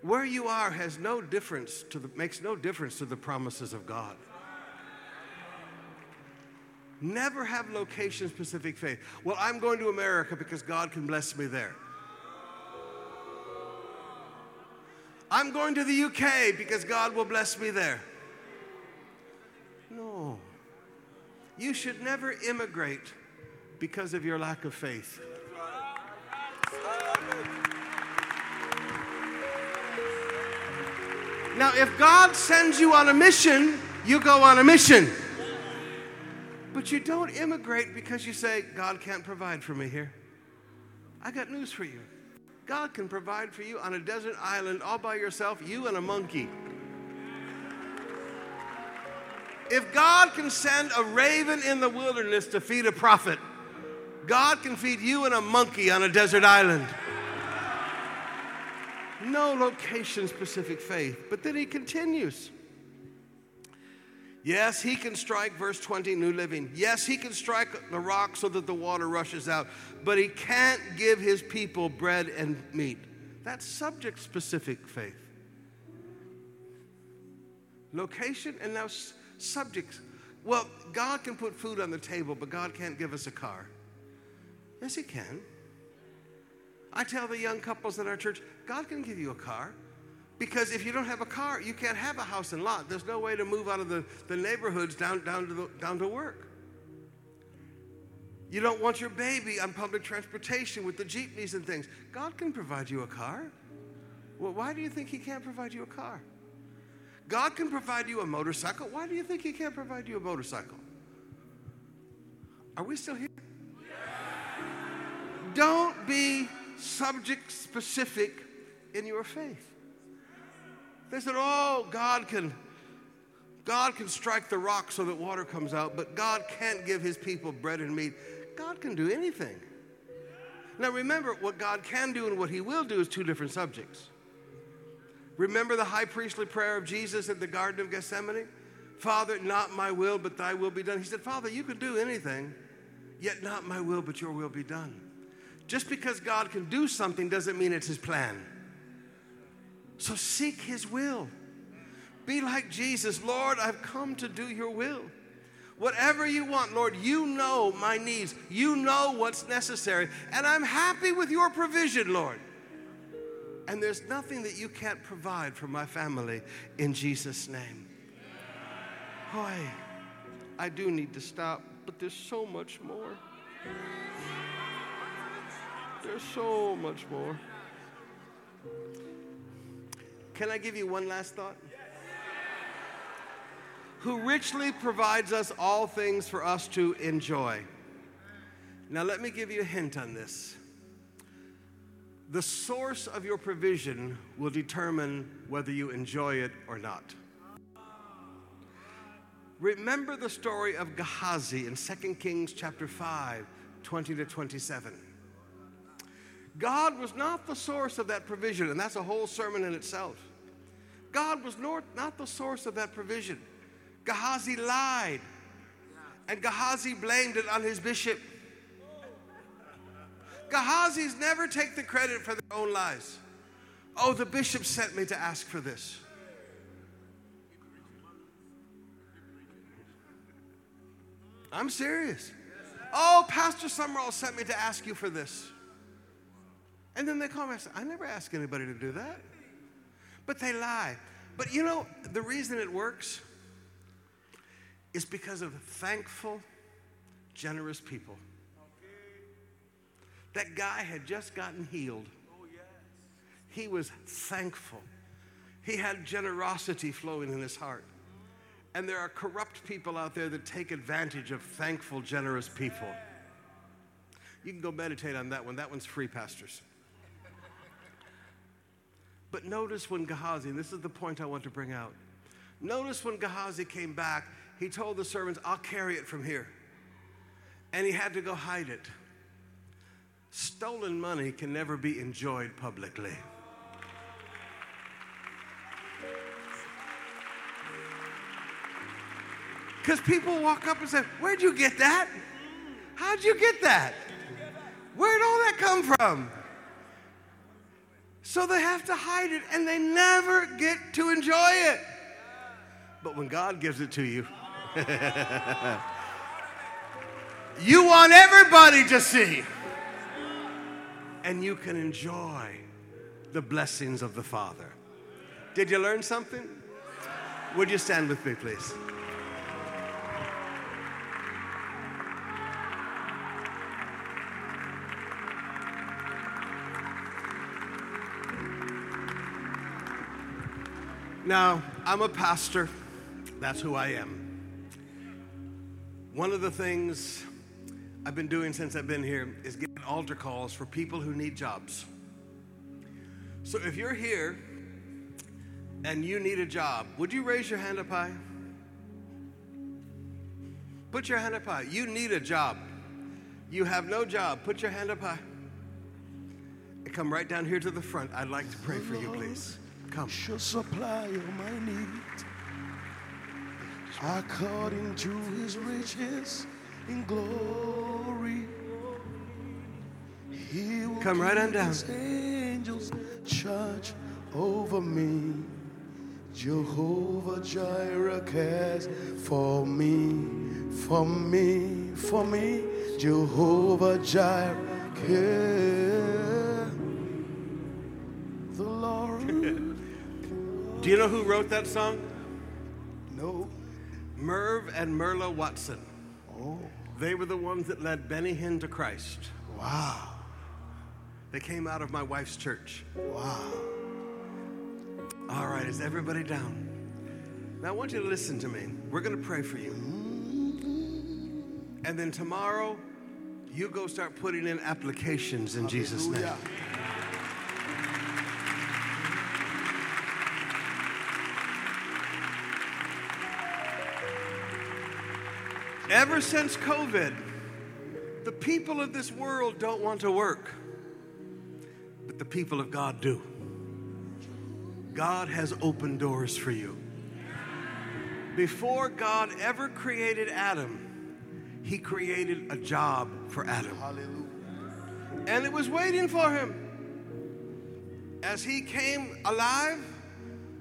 Where you are has no difference to the, makes no difference to the promises of God. Never have location specific faith. Well, I'm going to America because God can bless me there. I'm going to the UK because God will bless me there. No. You should never immigrate because of your lack of faith. Now, if God sends you on a mission, you go on a mission. But you don't immigrate because you say, God can't provide for me here. I got news for you. God can provide for you on a desert island all by yourself, you and a monkey. If God can send a raven in the wilderness to feed a prophet, God can feed you and a monkey on a desert island. No location specific faith. But then he continues. Yes, he can strike, verse 20, New Living. Yes, he can strike the rock so that the water rushes out, but he can't give his people bread and meat. That's subject specific faith. Location and now subjects. Well, God can put food on the table, but God can't give us a car. Yes, He can. I tell the young couples in our church, God can give you a car. Because if you don't have a car, you can't have a house and lot. There's no way to move out of the, the neighborhoods down, down, to the, down to work. You don't want your baby on public transportation with the jeepneys and things. God can provide you a car. Well, why do you think He can't provide you a car? God can provide you a motorcycle. Why do you think He can't provide you a motorcycle? Are we still here? Don't be subject specific in your faith. They said, "Oh, God can God can strike the rock so that water comes out, but God can't give his people bread and meat. God can do anything." Now remember, what God can do and what he will do is two different subjects. Remember the high priestly prayer of Jesus in the Garden of Gethsemane? Father, not my will, but thy will be done. He said, Father, you can do anything, yet not my will, but your will be done. Just because God can do something doesn't mean it's his plan. So seek his will. Be like Jesus. Lord, I've come to do your will. Whatever you want, Lord, you know my needs. You know what's necessary. And I'm happy with your provision, Lord. And there's nothing that you can't provide for my family in Jesus' name. Boy, I do need to stop, but there's so much more. There's so much more. Can I give you one last thought? Who richly provides us all things for us to enjoy. Now, let me give you a hint on this. The source of your provision will determine whether you enjoy it or not. Remember the story of Gehazi in 2 Kings chapter 5, 20 to 27. God was not the source of that provision, and that's a whole sermon in itself. God was not the source of that provision. Gehazi lied, and Gehazi blamed it on his bishop. Gehazis never take the credit for their own lies. Oh, the bishop sent me to ask for this. I'm serious. Oh, Pastor Sumrall sent me to ask you for this. And then they call me and say, I never ask anybody to do that. But they lie. But you know, the reason it works is because of thankful, generous people. That guy had just gotten healed. Oh, he was thankful. He had generosity flowing in his heart. Mm-hmm. And there are corrupt people out there that take advantage of thankful, generous people. You can go meditate on that one. That one's free, pastors. But notice when Gehazi, and this is the point I want to bring out. Notice when Gehazi came back, he told the servants, I'll carry it from here. And he had to go hide it. Stolen money can never be enjoyed publicly. Because people walk up and say, Where'd you get that? How'd you get that? Where'd all that come from? So they have to hide it and they never get to enjoy it. But when God gives it to you, you want everybody to see. And you can enjoy the blessings of the Father. Did you learn something? Would you stand with me, please? Now, I'm a pastor. That's who I am. One of the things I've been doing since I've been here is getting altar calls for people who need jobs. So if you're here and you need a job, would you raise your hand up high? Put your hand up high. You need a job. You have no job. Put your hand up high. Come right down here to the front. I'd like to pray for you, please. Come. shall supply all my needs according to his riches in glory. He will Come right on down. His angels charge over me. Jehovah Jireh cares for me, for me, for me. Jehovah Jireh cares. The Lord. Do you know who wrote that song? no. Merv and Merla Watson. Oh, They were the ones that led Benny Hinn to Christ. wow. They came out of my wife's church. Wow. All right, is everybody down? Now I want you to listen to me. We're going to pray for you. Mm-hmm. And then tomorrow, you go start putting in applications in Jesus' name. Ever since COVID, the people of this world don't want to work, but the people of God do. God has opened doors for you. Before God ever created Adam, he created a job for Adam. Hallelujah. And it was waiting for him. As he came alive,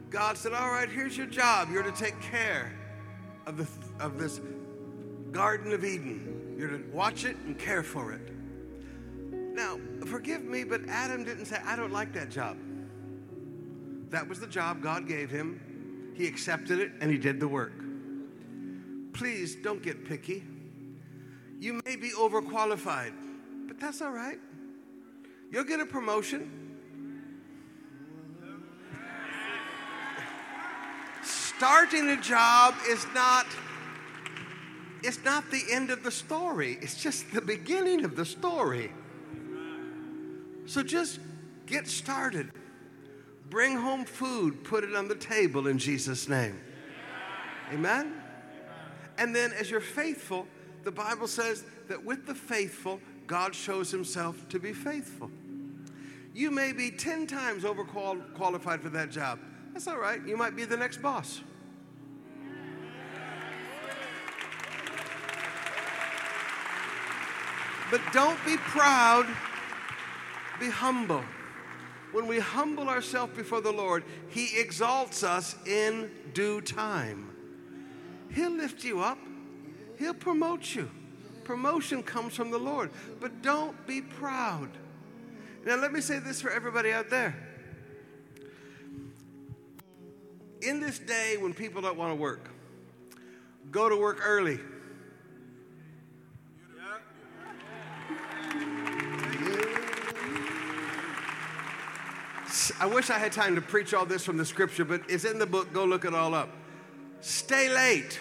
God said, All right, here's your job. You're to take care of, the, of this Garden of Eden. You're to watch it and care for it. Now, forgive me, but Adam didn't say, I don't like that job. That was the job God gave him. He accepted it and he did the work. Please don't get picky. You may be overqualified, but that's all right. You'll get a promotion. Starting a job is not it's not the end of the story. It's just the beginning of the story. So just get started. Bring home food, put it on the table in Jesus name. Amen. And then as you're faithful, the Bible says that with the faithful, God shows himself to be faithful. You may be 10 times overqualified for that job. That's all right. You might be the next boss. But don't be proud, be humble. When we humble ourselves before the Lord, He exalts us in due time. He'll lift you up, He'll promote you. Promotion comes from the Lord. But don't be proud. Now, let me say this for everybody out there. In this day when people don't want to work, go to work early. I wish I had time to preach all this from the scripture, but it's in the book. Go look it all up. Stay late.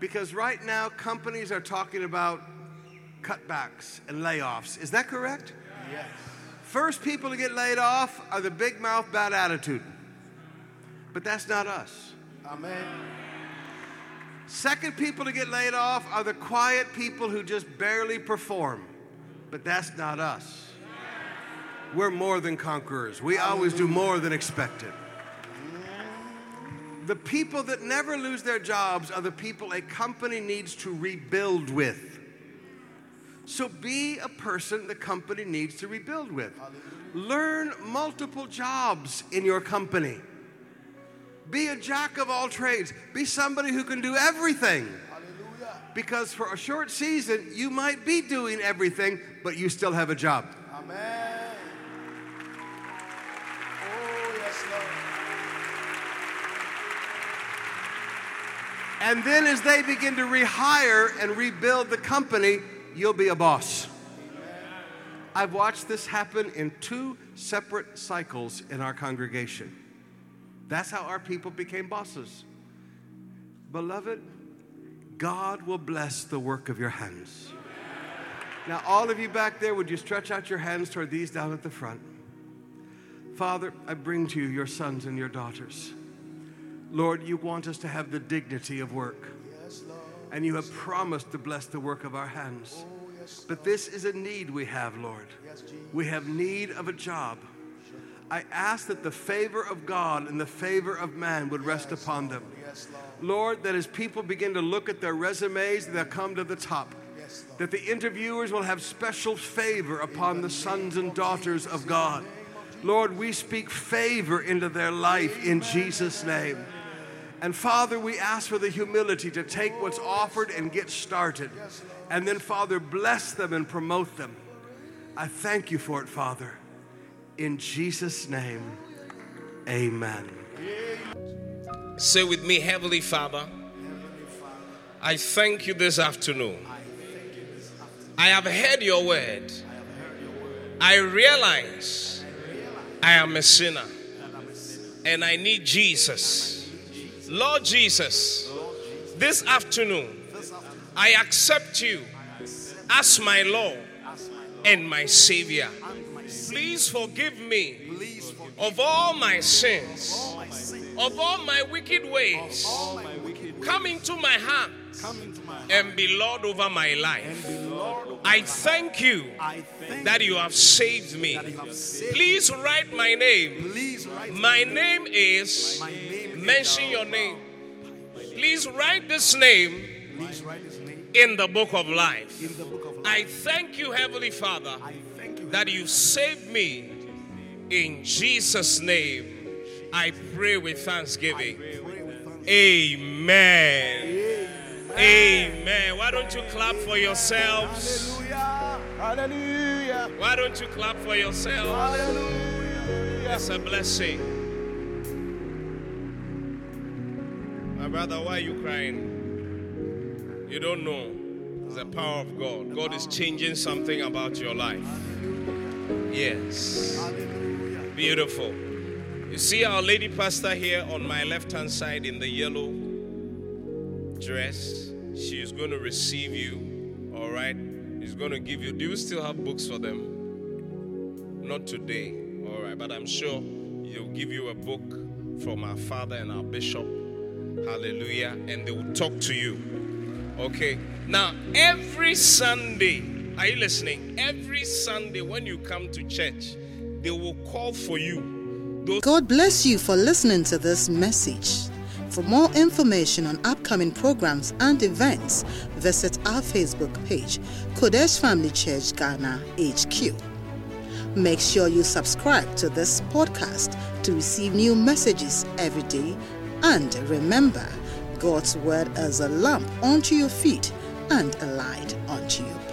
Because right now, companies are talking about cutbacks and layoffs. Is that correct? Yes. First people to get laid off are the big mouth, bad attitude. But that's not us. Amen. Second people to get laid off are the quiet people who just barely perform. But that's not us. We're more than conquerors. We always do more than expected. The people that never lose their jobs are the people a company needs to rebuild with. So be a person the company needs to rebuild with. Learn multiple jobs in your company. Be a jack of all trades. Be somebody who can do everything. Hallelujah. Because for a short season, you might be doing everything, but you still have a job. Amen. And then as they begin to rehire and rebuild the company, you'll be a boss. I've watched this happen in two separate cycles in our congregation. That's how our people became bosses. Beloved, God will bless the work of your hands. Now, all of you back there, would you stretch out your hands toward these down at the front? Father, I bring to you your sons and your daughters. Lord, you want us to have the dignity of work, and you have promised to bless the work of our hands. Oh. But this is a need we have, Lord. We have need of a job. I ask that the favor of God and the favor of man would rest upon them. Lord. Lord, that as people begin to look at their resumes, they'll come to the top. That the interviewers will have special favor upon the sons and daughters of God. Lord, we speak favor into their life in Jesus' name. And Father, we ask for the humility to take what's offered and get started. And then, Father, bless them and promote them. I thank you for it, Father. In Jesus' name, amen. Say with me, Heavenly Father, I thank you this afternoon. I have heard your word. I realize I am a sinner and I need Jesus. Lord Jesus, this afternoon, I accept you as my Lord and my Savior. Please forgive me of all my sins, of all my wicked ways. Come into my heart and be Lord over my life. I thank you that you have saved me. Please write my name. My name is, mention your name. Please write this name in the book of life. I thank you, Heavenly Father, that you saved me. In Jesus' name, I pray with thanksgiving. Amen. Amen. Why don't you clap for yourselves? Hallelujah. Hallelujah. Why don't you clap for yourselves? Hallelujah. It's a blessing. My brother, why are you crying? You don't know. It's the power of God. God is changing something about your life. Yes. Beautiful. You see our lady pastor here on my left hand side in the yellow dress. She is going to receive you. All right. He's going to give you. Do you still have books for them? Not today. All right. But I'm sure he'll give you a book from our father and our bishop. Hallelujah. And they will talk to you. Okay. Now, every Sunday, are you listening? Every Sunday when you come to church, they will call for you. Those God bless you for listening to this message. For more information on upcoming programs and events, visit our Facebook page, Qodesh Family Church Ghana HQ. Make sure you subscribe to this podcast to receive new messages every day. And remember, God's word is a lamp unto your feet and a light unto your.